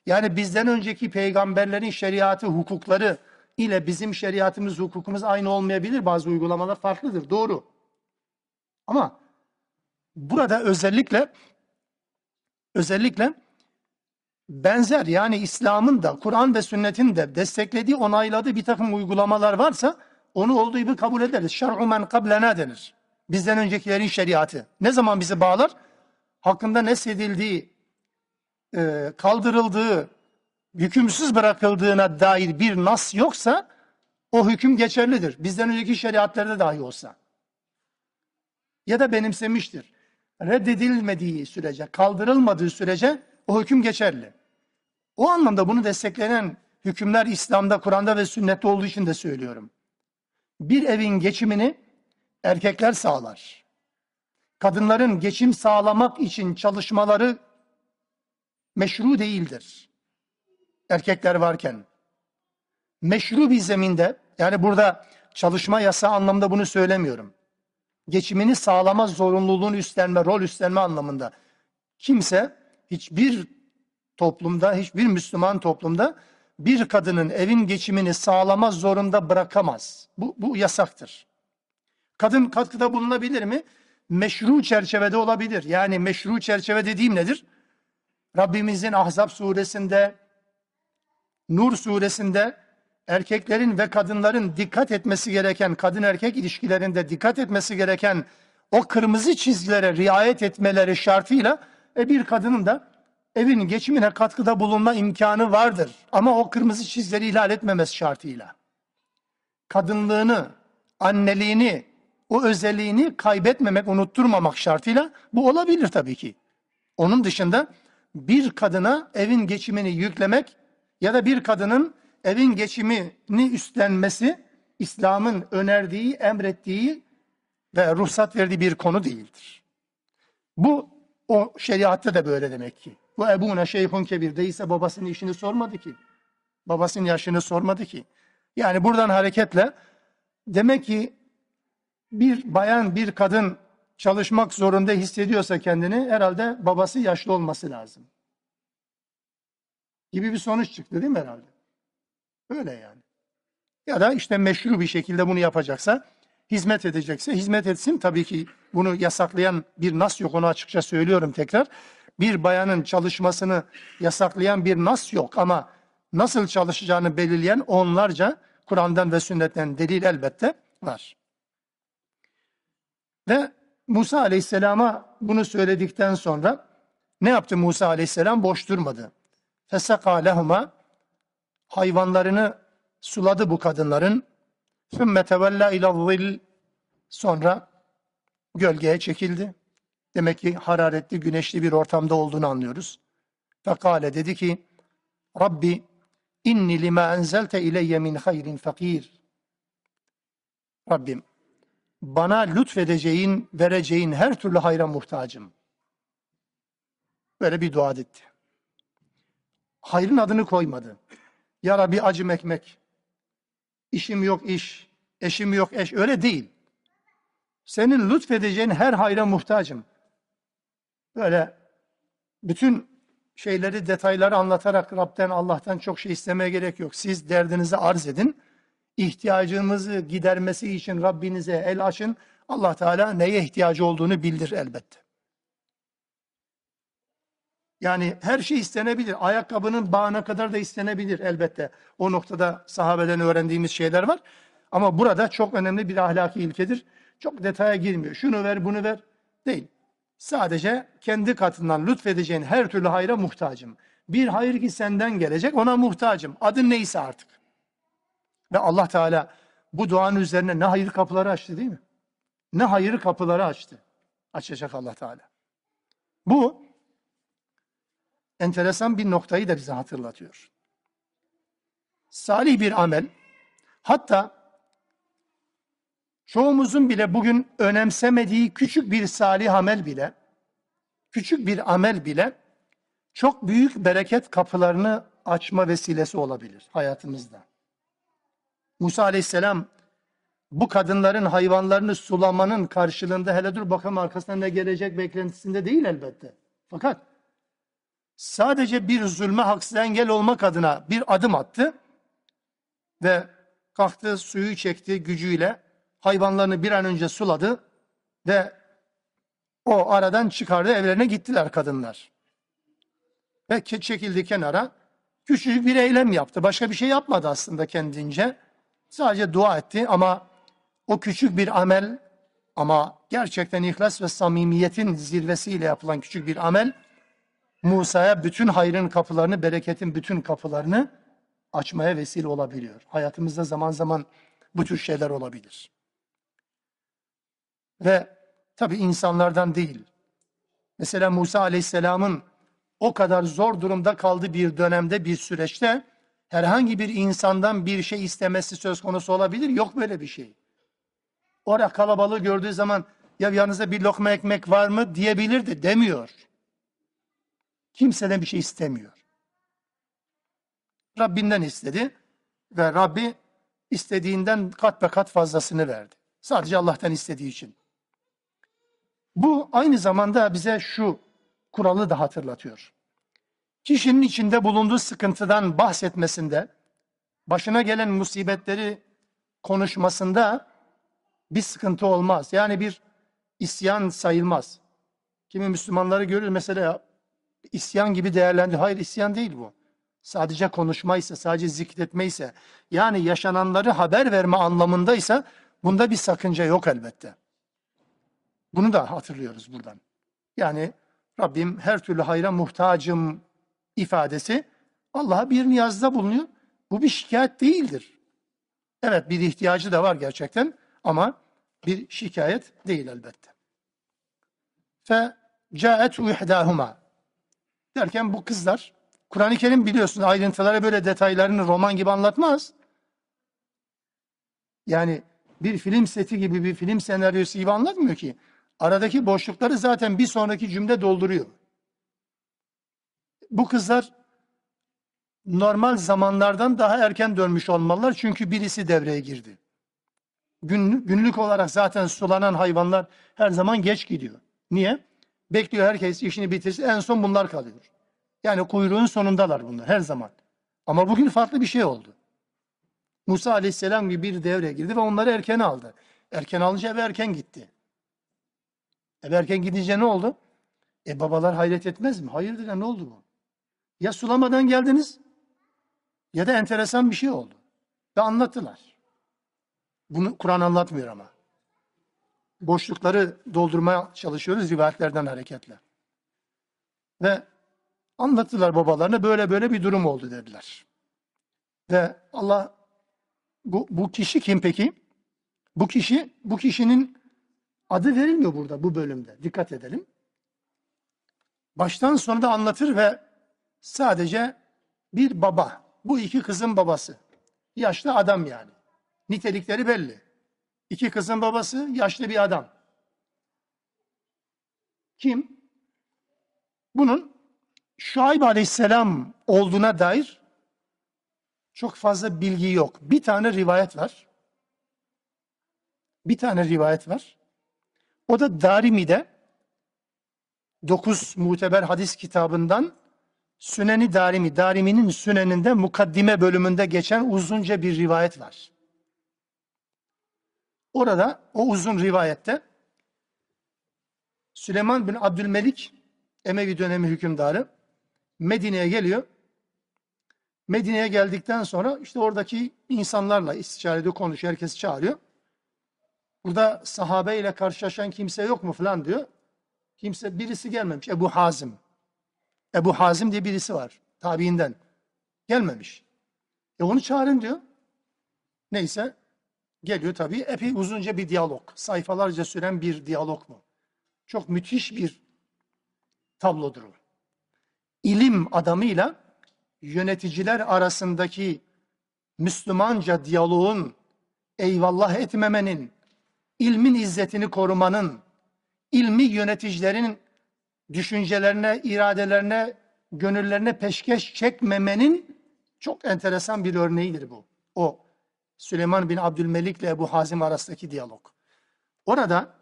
Yani bizden önceki peygamberlerin şeriatı, hukukları ile bizim şeriatımız, hukukumuz aynı olmayabilir. Bazı uygulamalar farklıdır, doğru. Ama burada özellikle özellikle benzer yani İslam'ın da Kur'an ve sünnetin de desteklediği, onayladığı bir takım uygulamalar varsa onu olduğu gibi kabul ederiz. Şer'u men kablena denir. Bizden öncekilerin şeriatı. Ne zaman bizi bağlar? Hakkında nesedildiği, e, kaldırıldığı, hükümsüz bırakıldığına dair bir nas yoksa o hüküm geçerlidir. Bizden önceki şeriatlarda dahi olsa. Ya da benimsemiştir. Reddedilmediği sürece, kaldırılmadığı sürece o hüküm geçerli. O anlamda bunu destekleyen hükümler İslam'da, Kur'an'da ve sünnette olduğu için de söylüyorum. Bir evin geçimini erkekler sağlar. Kadınların geçim sağlamak için çalışmaları meşru değildir. Erkekler varken. Meşru bir zeminde, yani burada çalışma yasağı anlamda bunu söylemiyorum. Geçimini sağlama zorunluluğunu üstlenme, rol üstlenme anlamında. Kimse hiçbir toplumda, hiçbir Müslüman toplumda bir kadının evin geçimini sağlama zorunda bırakamaz. Bu, bu yasaktır. Kadın katkıda bulunabilir mi? Meşru çerçevede olabilir. Yani meşru çerçeve dediğim nedir? Rabbimizin Ahzab suresinde, Nur suresinde erkeklerin ve kadınların dikkat etmesi gereken, kadın erkek ilişkilerinde dikkat etmesi gereken o kırmızı çizgilere riayet etmeleri şartıyla E bir kadının da evin geçimine katkıda bulunma imkanı vardır. Ama o kırmızı çizgileri ihlal etmemesi şartıyla. Kadınlığını, anneliğini, o özelliğini kaybetmemek, unutturmamak şartıyla bu olabilir tabii ki. Onun dışında bir kadına evin geçimini yüklemek ya da bir kadının evin geçimini üstlenmesi İslam'ın önerdiği, emrettiği ve ruhsat verdiği bir konu değildir. Bu o şeriatta da böyle demek ki. Bu ebune şeyhun kebir değilse babasının işini sormadı ki. Babasının yaşını sormadı ki. Yani buradan hareketle demek ki bir bayan, bir kadın çalışmak zorunda hissediyorsa kendini herhalde babası yaşlı olması lazım. Gibi bir sonuç çıktı değil mi herhalde? Öyle yani. Ya da işte meşru bir şekilde bunu yapacaksa, hizmet edecekse hizmet etsin. Tabii ki bunu yasaklayan bir nas yok onu açıkça söylüyorum tekrar. Bir bayanın çalışmasını yasaklayan bir nas yok ama nasıl çalışacağını belirleyen onlarca Kur'an'dan ve sünnetten delil elbette var. Ve Musa Aleyhisselam'a bunu söyledikten sonra ne yaptı Musa Aleyhisselam? Boş durmadı. Feseka lehuma hayvanlarını suladı bu kadınların. Sümme tevella ila Sonra gölgeye çekildi. Demek ki hararetli, güneşli bir ortamda olduğunu anlıyoruz. Fekale dedi ki, Rabbi inni lima enzelte ileyye min hayrin fakir. Rabbim, bana lütfedeceğin, vereceğin her türlü hayra muhtacım. Böyle bir dua etti. Hayrın adını koymadı. Ya Rabbi acım ekmek, işim yok iş, eşim yok eş, öyle değil. Senin lütfedeceğin her hayra muhtacım. Böyle bütün şeyleri, detayları anlatarak Rab'den, Allah'tan çok şey istemeye gerek yok. Siz derdinizi arz edin. İhtiyacınızı gidermesi için Rabbinize el açın. Allah Teala neye ihtiyacı olduğunu bildir elbette. Yani her şey istenebilir. Ayakkabının bağına kadar da istenebilir elbette. O noktada sahabeden öğrendiğimiz şeyler var. Ama burada çok önemli bir ahlaki ilkedir. Çok detaya girmiyor. Şunu ver, bunu ver değil. Sadece kendi katından lütfedeceğin her türlü hayra muhtacım. Bir hayır ki senden gelecek ona muhtacım. Adın neyse artık. Ve Allah Teala bu duanın üzerine ne hayır kapıları açtı değil mi? Ne hayır kapıları açtı. Açacak Allah Teala. Bu enteresan bir noktayı da bize hatırlatıyor. Salih bir amel, hatta çoğumuzun bile bugün önemsemediği küçük bir salih amel bile, küçük bir amel bile çok büyük bereket kapılarını açma vesilesi olabilir hayatımızda. Musa aleyhisselam bu kadınların hayvanlarını sulamanın karşılığında hele dur bakalım arkasından ne gelecek beklentisinde değil elbette. Fakat sadece bir zulme haksız engel olmak adına bir adım attı ve kalktı suyu çekti gücüyle hayvanlarını bir an önce suladı ve o aradan çıkardı evlerine gittiler kadınlar. Ve çekildi kenara küçücük bir eylem yaptı. Başka bir şey yapmadı aslında kendince. Sadece dua etti ama o küçük bir amel ama gerçekten ihlas ve samimiyetin zirvesiyle yapılan küçük bir amel Musa'ya bütün hayrın kapılarını, bereketin bütün kapılarını açmaya vesile olabiliyor. Hayatımızda zaman zaman bu tür şeyler olabilir. Ve tabi insanlardan değil. Mesela Musa Aleyhisselam'ın o kadar zor durumda kaldığı bir dönemde, bir süreçte herhangi bir insandan bir şey istemesi söz konusu olabilir. Yok böyle bir şey. Orada kalabalığı gördüğü zaman ya yanınızda bir lokma ekmek var mı diyebilirdi. Demiyor. Kimseden bir şey istemiyor. Rabbinden istedi ve Rabbi istediğinden kat be kat fazlasını verdi. Sadece Allah'tan istediği için. Bu aynı zamanda bize şu kuralı da hatırlatıyor. Kişinin içinde bulunduğu sıkıntıdan bahsetmesinde, başına gelen musibetleri konuşmasında bir sıkıntı olmaz. Yani bir isyan sayılmaz. Kimi Müslümanları görür mesela isyan gibi değerlendiriyor. Hayır isyan değil bu. Sadece konuşmaysa, sadece zikretmeyse, yani yaşananları haber verme anlamındaysa bunda bir sakınca yok elbette. Bunu da hatırlıyoruz buradan. Yani Rabbim her türlü hayra muhtacım ifadesi Allah'a bir niyazda bulunuyor. Bu bir şikayet değildir. Evet bir ihtiyacı da var gerçekten ama bir şikayet değil elbette. Fe caet ihdahuma derken bu kızlar Kur'an-ı Kerim biliyorsun ayrıntıları böyle detaylarını roman gibi anlatmaz. Yani bir film seti gibi bir film senaryosu gibi anlatmıyor ki. Aradaki boşlukları zaten bir sonraki cümle dolduruyor. Bu kızlar normal zamanlardan daha erken dönmüş olmalılar çünkü birisi devreye girdi. Günlük, günlük olarak zaten sulanan hayvanlar her zaman geç gidiyor. Niye? Bekliyor herkes işini bitirsin en son bunlar kalıyor. Yani kuyruğun sonundalar bunlar her zaman. Ama bugün farklı bir şey oldu. Musa aleyhisselam gibi bir devreye girdi ve onları erken aldı. Erken alınca eve erken gitti. Eve erken gidince ne oldu? E babalar hayret etmez mi? Hayırdır ya ne oldu bu? Ya sulamadan geldiniz ya da enteresan bir şey oldu. Ve anlattılar. Bunu Kur'an anlatmıyor ama. Boşlukları doldurmaya çalışıyoruz rivayetlerden hareketle. Ve anlattılar babalarına böyle böyle bir durum oldu dediler. Ve Allah bu, bu kişi kim peki? Bu kişi bu kişinin adı verilmiyor burada bu bölümde. Dikkat edelim. Baştan sona da anlatır ve sadece bir baba. Bu iki kızın babası. Yaşlı adam yani. Nitelikleri belli. İki kızın babası yaşlı bir adam. Kim? Bunun Şuayb aleyhisselam olduğuna dair çok fazla bilgi yok. Bir tane rivayet var. Bir tane rivayet var. O da Darimi'de 9 muteber hadis kitabından Süneni Darimi, Darimi'nin Süneninde mukaddime bölümünde geçen uzunca bir rivayet var. Orada o uzun rivayette Süleyman bin Abdülmelik Emevi dönemi hükümdarı Medine'ye geliyor. Medine'ye geldikten sonra işte oradaki insanlarla istişarede konuşuyor, herkes çağırıyor. Burada sahabe ile karşılaşan kimse yok mu falan diyor. Kimse birisi gelmemiş. Ebu Hazim. Ebu Hazim diye birisi var. Tabiinden. Gelmemiş. E onu çağırın diyor. Neyse geliyor tabii. Epey uzunca bir diyalog. Sayfalarca süren bir diyalog mu? Çok müthiş bir tablodur o. İlim adamıyla yöneticiler arasındaki Müslümanca diyaloğun eyvallah etmemenin, ilmin izzetini korumanın, ilmi yöneticilerin düşüncelerine, iradelerine, gönüllerine peşkeş çekmemenin çok enteresan bir örneğidir bu. O Süleyman bin Abdülmelik ile Ebu Hazim arasındaki diyalog. Orada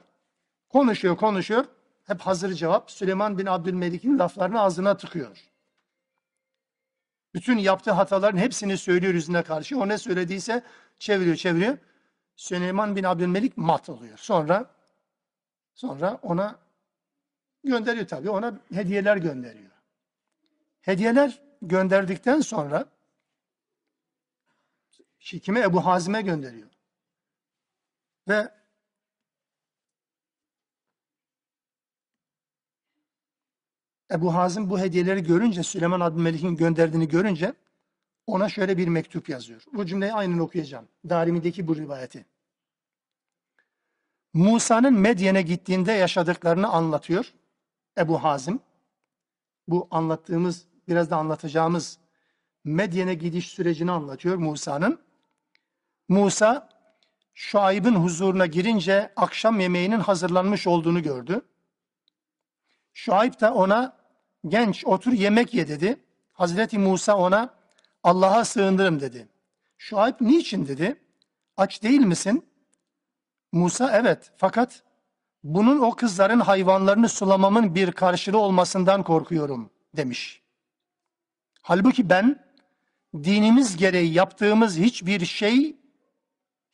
konuşuyor konuşuyor. Hep hazır cevap. Süleyman bin Abdülmelik'in laflarını ağzına tıkıyor. Bütün yaptığı hataların hepsini söylüyor yüzüne karşı. O ne söylediyse çeviriyor çeviriyor. Süleyman bin Abdülmelik mat oluyor. Sonra sonra ona gönderiyor tabii. Ona hediyeler gönderiyor. Hediyeler gönderdikten sonra kime Ebu Hazim'e gönderiyor. Ve Ebu Hazim bu hediyeleri görünce, Süleyman Abdülmelik'in gönderdiğini görünce ona şöyle bir mektup yazıyor. Bu cümleyi aynen okuyacağım. Darimi'deki bu rivayeti. Musa'nın Medyen'e gittiğinde yaşadıklarını anlatıyor Ebu Hazim. Bu anlattığımız, biraz da anlatacağımız Medyen'e gidiş sürecini anlatıyor Musa'nın. Musa, Şuayb'ın huzuruna girince akşam yemeğinin hazırlanmış olduğunu gördü. Şuayb da ona genç otur yemek ye dedi. Hazreti Musa ona Allah'a sığınırım dedi. Şuayb niçin dedi? Aç değil misin? Musa evet fakat bunun o kızların hayvanlarını sulamamın bir karşılığı olmasından korkuyorum demiş. Halbuki ben dinimiz gereği yaptığımız hiçbir şey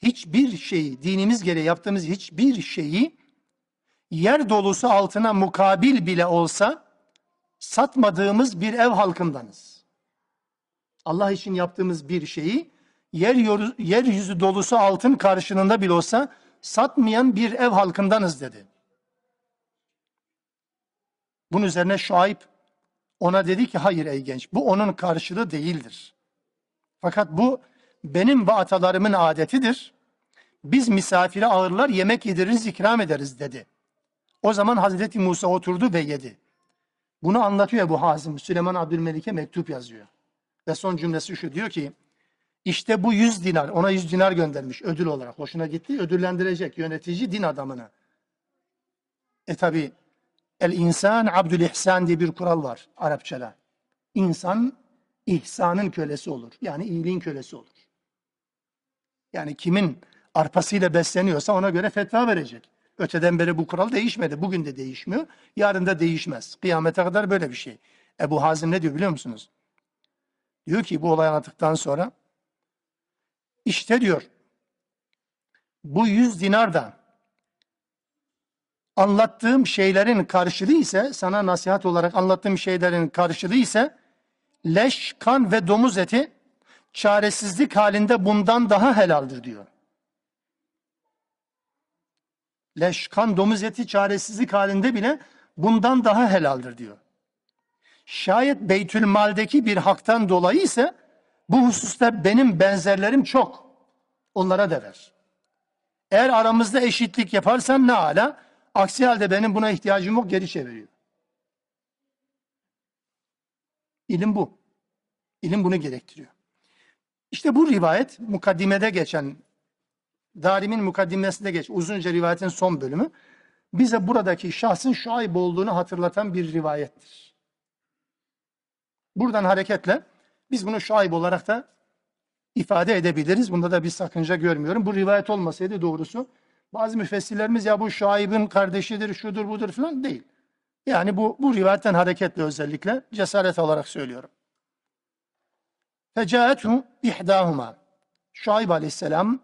hiçbir şeyi dinimiz gereği yaptığımız hiçbir şeyi yer dolusu altına mukabil bile olsa satmadığımız bir ev halkındanız. Allah için yaptığımız bir şeyi yer yeryüzü dolusu altın karşılığında bile olsa satmayan bir ev halkındanız dedi. Bunun üzerine Şuayb ona dedi ki hayır ey genç bu onun karşılığı değildir. Fakat bu benim ve atalarımın adetidir. Biz misafire ağırlar yemek yediririz ikram ederiz dedi. O zaman Hazreti Musa oturdu ve yedi. Bunu anlatıyor bu Hazım. Süleyman Abdülmelik'e mektup yazıyor. Ve son cümlesi şu diyor ki işte bu 100 dinar ona 100 dinar göndermiş ödül olarak. Hoşuna gitti ödüllendirecek yönetici din adamını. E tabi el insan abdül ihsan diye bir kural var Arapçada. İnsan ihsanın kölesi olur. Yani iyiliğin kölesi olur. Yani kimin arpasıyla besleniyorsa ona göre fetva verecek. Öteden beri bu kural değişmedi. Bugün de değişmiyor. Yarın da değişmez. Kıyamete kadar böyle bir şey. Ebu Hazim ne diyor biliyor musunuz? Diyor ki bu olay anlattıktan sonra işte diyor bu yüz dinar da anlattığım şeylerin karşılığı ise sana nasihat olarak anlattığım şeylerin karşılığı ise leş, kan ve domuz eti çaresizlik halinde bundan daha helaldir diyor. Leş, kan, domuz eti çaresizlik halinde bile bundan daha helaldir diyor. Şayet Beytül Mal'deki bir haktan dolayı ise bu hususta benim benzerlerim çok. Onlara da. Eğer aramızda eşitlik yaparsan ne ala. Aksi halde benim buna ihtiyacım yok geri çeviriyor. İlim bu. İlim bunu gerektiriyor. İşte bu rivayet mukaddimede geçen Darim'in mukaddimesinde geç uzunca rivayetin son bölümü bize buradaki şahsın şuayb olduğunu hatırlatan bir rivayettir. Buradan hareketle biz bunu şuayb olarak da ifade edebiliriz. Bunda da bir sakınca görmüyorum. Bu rivayet olmasaydı doğrusu bazı müfessirlerimiz ya bu şuaybın kardeşidir, şudur budur falan değil. Yani bu, bu rivayetten hareketle özellikle cesaret olarak söylüyorum. Fecaethu ihdahuma. Şuayb aleyhisselam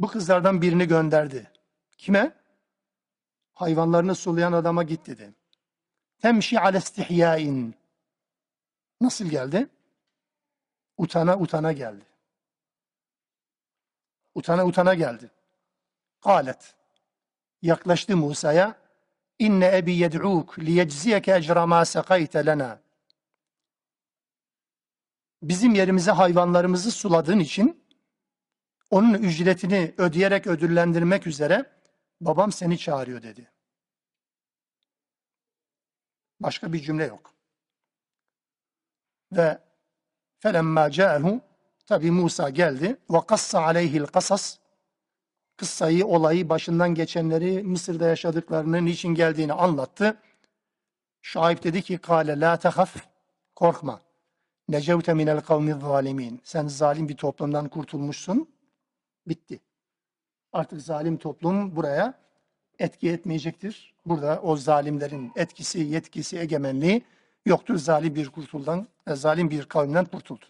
bu kızlardan birini gönderdi. Kime? Hayvanlarını sulayan adama git dedi. Temşi ale istihyain. Nasıl geldi? Utana utana geldi. Utana utana geldi. Kalet. Yaklaştı Musa'ya. İnne ebi yed'uk liyecziyeke ecra ma sekayte lena. Bizim yerimize hayvanlarımızı suladığın için onun ücretini ödeyerek ödüllendirmek üzere babam seni çağırıyor dedi. Başka bir cümle yok. Ve felemma ca'hu tabi Musa geldi ve kassa aleyhil kasas kıssayı, olayı, başından geçenleri, Mısır'da yaşadıklarını, niçin geldiğini anlattı. Şaib dedi ki, kâle la tehaf, korkma. Necevte minel kavmi zalimin. Sen zalim bir toplumdan kurtulmuşsun. Bitti. Artık zalim toplum buraya etki etmeyecektir. Burada o zalimlerin etkisi, yetkisi, egemenliği yoktur. Zalim bir kurtuldan, e, zalim bir kavimden kurtuldu.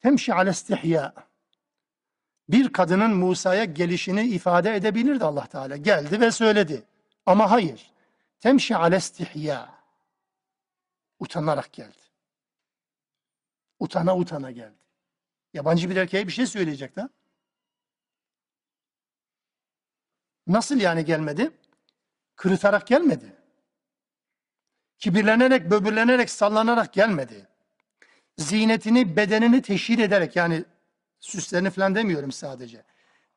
Temşi ale istihya. Bir kadının Musa'ya gelişini ifade edebilirdi Allah Teala. Geldi ve söyledi. Ama hayır. Temşi ale istihya. Utanarak geldi. Utana utana geldi. Yabancı bir erkeğe bir şey söyleyecek de. Nasıl yani gelmedi? Kırıtarak gelmedi. Kibirlenerek, böbürlenerek, sallanarak gelmedi. Ziynetini, bedenini teşhir ederek yani süslerini falan demiyorum sadece.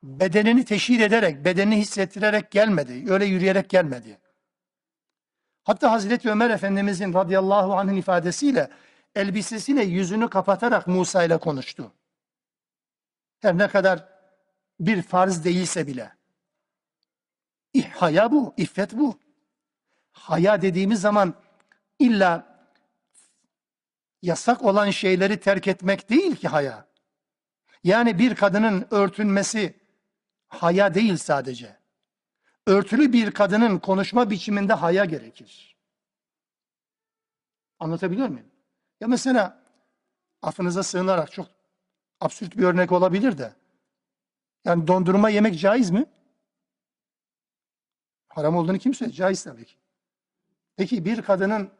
Bedenini teşhir ederek, bedenini hissettirerek gelmedi. Öyle yürüyerek gelmedi. Hatta Hazreti Ömer Efendimizin radıyallahu anh'ın ifadesiyle elbisesiyle yüzünü kapatarak Musa ile konuştu. Her ne kadar bir farz değilse bile. Haya bu, iffet bu. Haya dediğimiz zaman illa yasak olan şeyleri terk etmek değil ki haya. Yani bir kadının örtünmesi haya değil sadece. Örtülü bir kadının konuşma biçiminde haya gerekir. Anlatabiliyor muyum? Ya mesela affınıza sığınarak çok absürt bir örnek olabilir de. Yani dondurma yemek caiz mi? Haram olduğunu kim söyledi? Caiz tabii ki. Peki bir kadının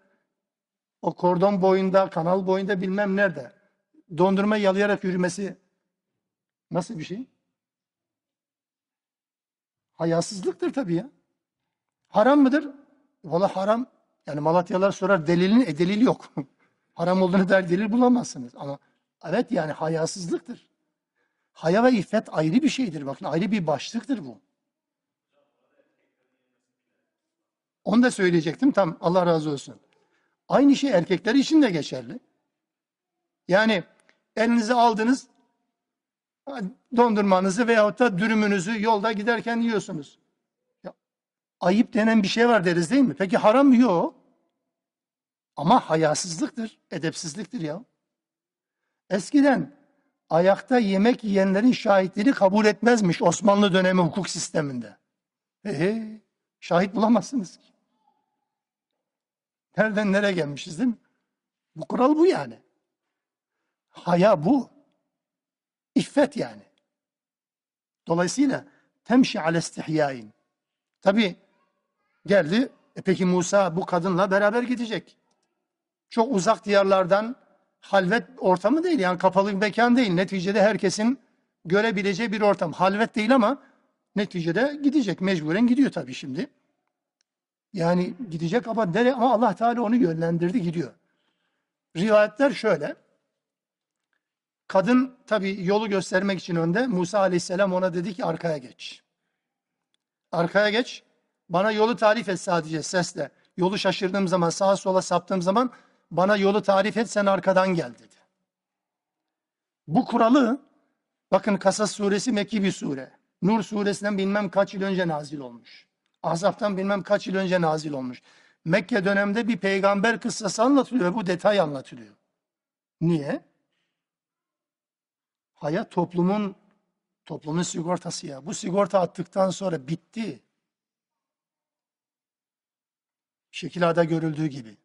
o kordon boyunda, kanal boyunda bilmem nerede dondurma yalayarak yürümesi nasıl bir şey? Hayasızlıktır tabii ya. Haram mıdır? Valla haram. Yani Malatyalılar sorar delilin, e delil yok. haram olduğunu dair delil bulamazsınız. Ama evet yani hayasızlıktır. Haya ve iffet ayrı bir şeydir. Bakın ayrı bir başlıktır bu. Onu da söyleyecektim. Tam Allah razı olsun. Aynı şey erkekler için de geçerli. Yani elinize aldınız dondurmanızı veyahut da dürümünüzü yolda giderken yiyorsunuz. Ya, ayıp denen bir şey var deriz değil mi? Peki haram mı? Yok. Ama hayasızlıktır, edepsizliktir ya. Eskiden ayakta yemek yiyenlerin şahitleri kabul etmezmiş Osmanlı dönemi hukuk sisteminde. He he, şahit bulamazsınız ki. Nereden nereye gelmişiz değil mi? Bu kural bu yani. Haya bu. İffet yani. Dolayısıyla temşi ale istihyain. Tabi geldi. E peki Musa bu kadınla beraber gidecek. Çok uzak diyarlardan halvet ortamı değil yani kapalı bir mekan değil. Neticede herkesin görebileceği bir ortam. Halvet değil ama neticede gidecek. Mecburen gidiyor tabii şimdi. Yani gidecek ama nereye? Ama Allah Teala onu yönlendirdi gidiyor. Rivayetler şöyle. Kadın tabi yolu göstermek için önde. Musa aleyhisselam ona dedi ki arkaya geç. Arkaya geç. Bana yolu tarif et sadece sesle. Yolu şaşırdığım zaman sağa sola saptığım zaman bana yolu tarif et sen arkadan gel dedi. Bu kuralı bakın Kasas suresi Mekki bir sure. Nur suresinden bilmem kaç yıl önce nazil olmuş. Ahzap'tan bilmem kaç yıl önce nazil olmuş. Mekke döneminde bir peygamber kıssası anlatılıyor. Bu detay anlatılıyor. Niye? Hayat toplumun toplumun sigortası ya. Bu sigorta attıktan sonra bitti. Şekilada görüldüğü gibi.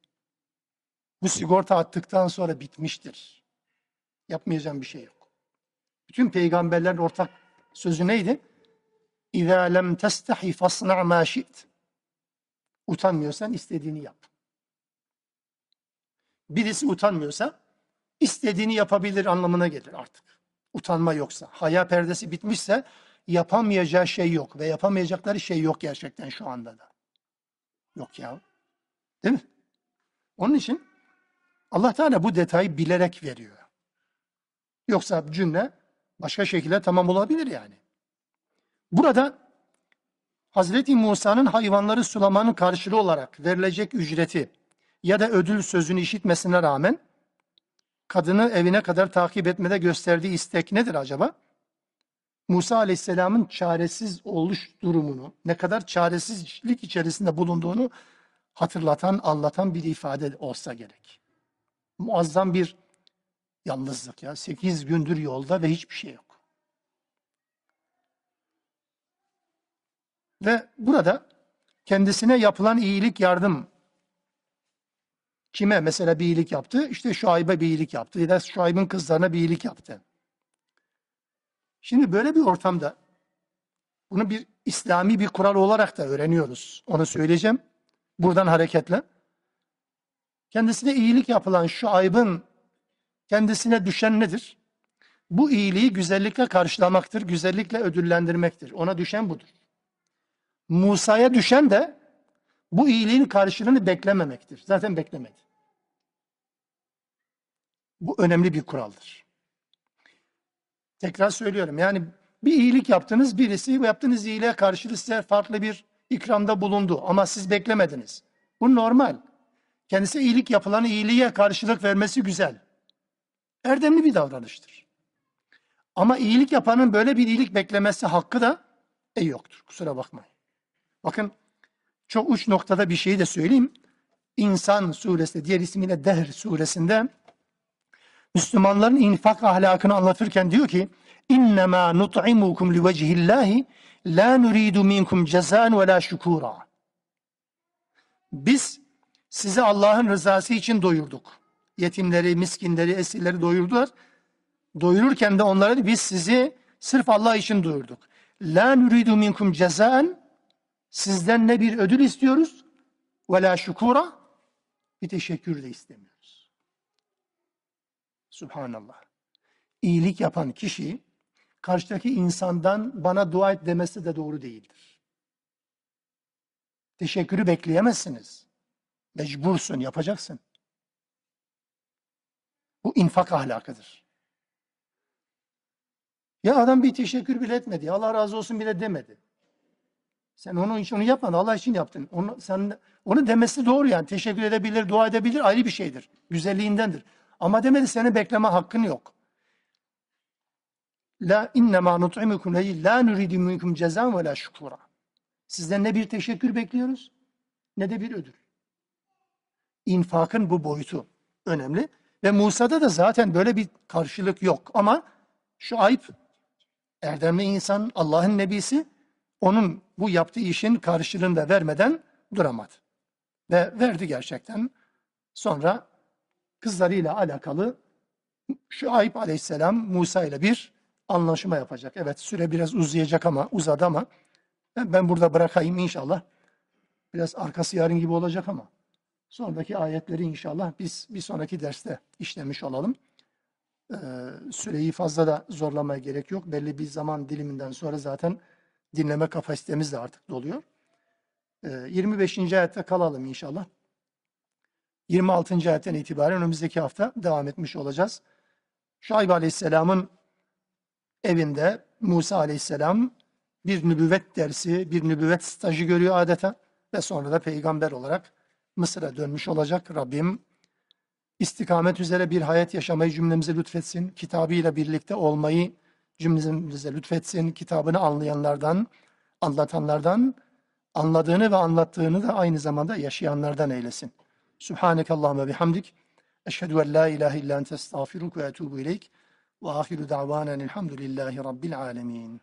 Bu sigorta attıktan sonra bitmiştir. Yapmayacağım bir şey yok. Bütün peygamberlerin ortak sözü neydi? İzâ lem testahi fasna' mâ şi't. Utanmıyorsan istediğini yap. Birisi utanmıyorsa istediğini yapabilir anlamına gelir artık. Utanma yoksa, haya perdesi bitmişse yapamayacağı şey yok ve yapamayacakları şey yok gerçekten şu anda da. Yok ya. Değil mi? Onun için Allah Teala bu detayı bilerek veriyor. Yoksa cümle başka şekilde tamam olabilir yani. Burada Hazreti Musa'nın hayvanları sulamanın karşılığı olarak verilecek ücreti ya da ödül sözünü işitmesine rağmen kadını evine kadar takip etmede gösterdiği istek nedir acaba? Musa Aleyhisselam'ın çaresiz oluş durumunu, ne kadar çaresizlik içerisinde bulunduğunu hatırlatan, anlatan bir ifade olsa gerek. Muazzam bir yalnızlık ya. Sekiz gündür yolda ve hiçbir şey yok. Ve burada kendisine yapılan iyilik yardım kime mesela bir iyilik yaptı? İşte Şuayb'e bir iyilik yaptı ya da Şuayb'ın kızlarına bir iyilik yaptı. Şimdi böyle bir ortamda bunu bir İslami bir kural olarak da öğreniyoruz. Onu söyleyeceğim. Buradan hareketle. Kendisine iyilik yapılan şu aybın kendisine düşen nedir? Bu iyiliği güzellikle karşılamaktır, güzellikle ödüllendirmektir. Ona düşen budur. Musa'ya düşen de bu iyiliğin karşılığını beklememektir. Zaten beklemedi. Bu önemli bir kuraldır. Tekrar söylüyorum. Yani bir iyilik yaptınız, birisi yaptığınız iyiliğe karşılık size farklı bir ikramda bulundu ama siz beklemediniz. Bu normal. Kendisi iyilik yapılan iyiliğe karşılık vermesi güzel. Erdemli bir davranıştır. Ama iyilik yapanın böyle bir iyilik beklemesi hakkı da e yoktur. Kusura bakmayın. Bakın çok uç noktada bir şeyi de söyleyeyim. İnsan suresi, diğer ismiyle Dehr suresinde Müslümanların infak ahlakını anlatırken diyor ki nut'imukum li vecihillahi la nuridu minkum cezan ve la şukura. Biz sizi Allah'ın rızası için doyurduk. Yetimleri, miskinleri, esirleri doyurdular. Doyururken de onlara biz sizi sırf Allah için doyurduk. La nuridu minkum cezan Sizden ne bir ödül istiyoruz ve la şükura bir teşekkür de istemiyoruz. Subhanallah. İyilik yapan kişi karşıdaki insandan bana dua et demesi de doğru değildir. Teşekkürü bekleyemezsiniz. Mecbursun, yapacaksın. Bu infak ahlakıdır. Ya adam bir teşekkür bile etmedi. Allah razı olsun bile demedi. Sen onun için onu yapmadın. Allah için yaptın. Onu, sen, onu demesi doğru yani. Teşekkür edebilir, dua edebilir ayrı bir şeydir. Güzelliğindendir. Ama demedi senin bekleme hakkın yok. La innema nut'imukum leyi la nuridu minkum cezan ve la şukura. Sizden ne bir teşekkür bekliyoruz ne de bir ödül. İnfakın bu boyutu önemli. Ve Musa'da da zaten böyle bir karşılık yok. Ama şu ayıp erdemli insan, Allah'ın nebisi onun bu yaptığı işin karşılığını da vermeden duramadı. Ve verdi gerçekten. Sonra kızlarıyla alakalı şu ayıp aleyhisselam Musa ile bir anlaşma yapacak. Evet süre biraz uzayacak ama uzadı ama ben burada bırakayım inşallah. Biraz arkası yarın gibi olacak ama sonraki ayetleri inşallah biz bir sonraki derste işlemiş olalım. Ee, süreyi fazla da zorlamaya gerek yok. Belli bir zaman diliminden sonra zaten dinleme kapasitemiz de artık doluyor. Ee, 25. ayette kalalım inşallah. 26. ayetten itibaren önümüzdeki hafta devam etmiş olacağız. Şuayb Aleyhisselam'ın evinde Musa Aleyhisselam bir nübüvvet dersi, bir nübüvvet stajı görüyor adeta ve sonra da peygamber olarak Mısır'a dönmüş olacak. Rabbim istikamet üzere bir hayat yaşamayı cümlemize lütfetsin. Kitabıyla birlikte olmayı cümlemize lütfetsin. Kitabını anlayanlardan, anlatanlardan, anladığını ve anlattığını da aynı zamanda yaşayanlardan eylesin. Subhaneke Allahümme bihamdik. Eşhedü en la ilahe illa ente estağfiruk ve etubu ileyk. Ve ahiru da'vanen elhamdülillahi rabbil alemin.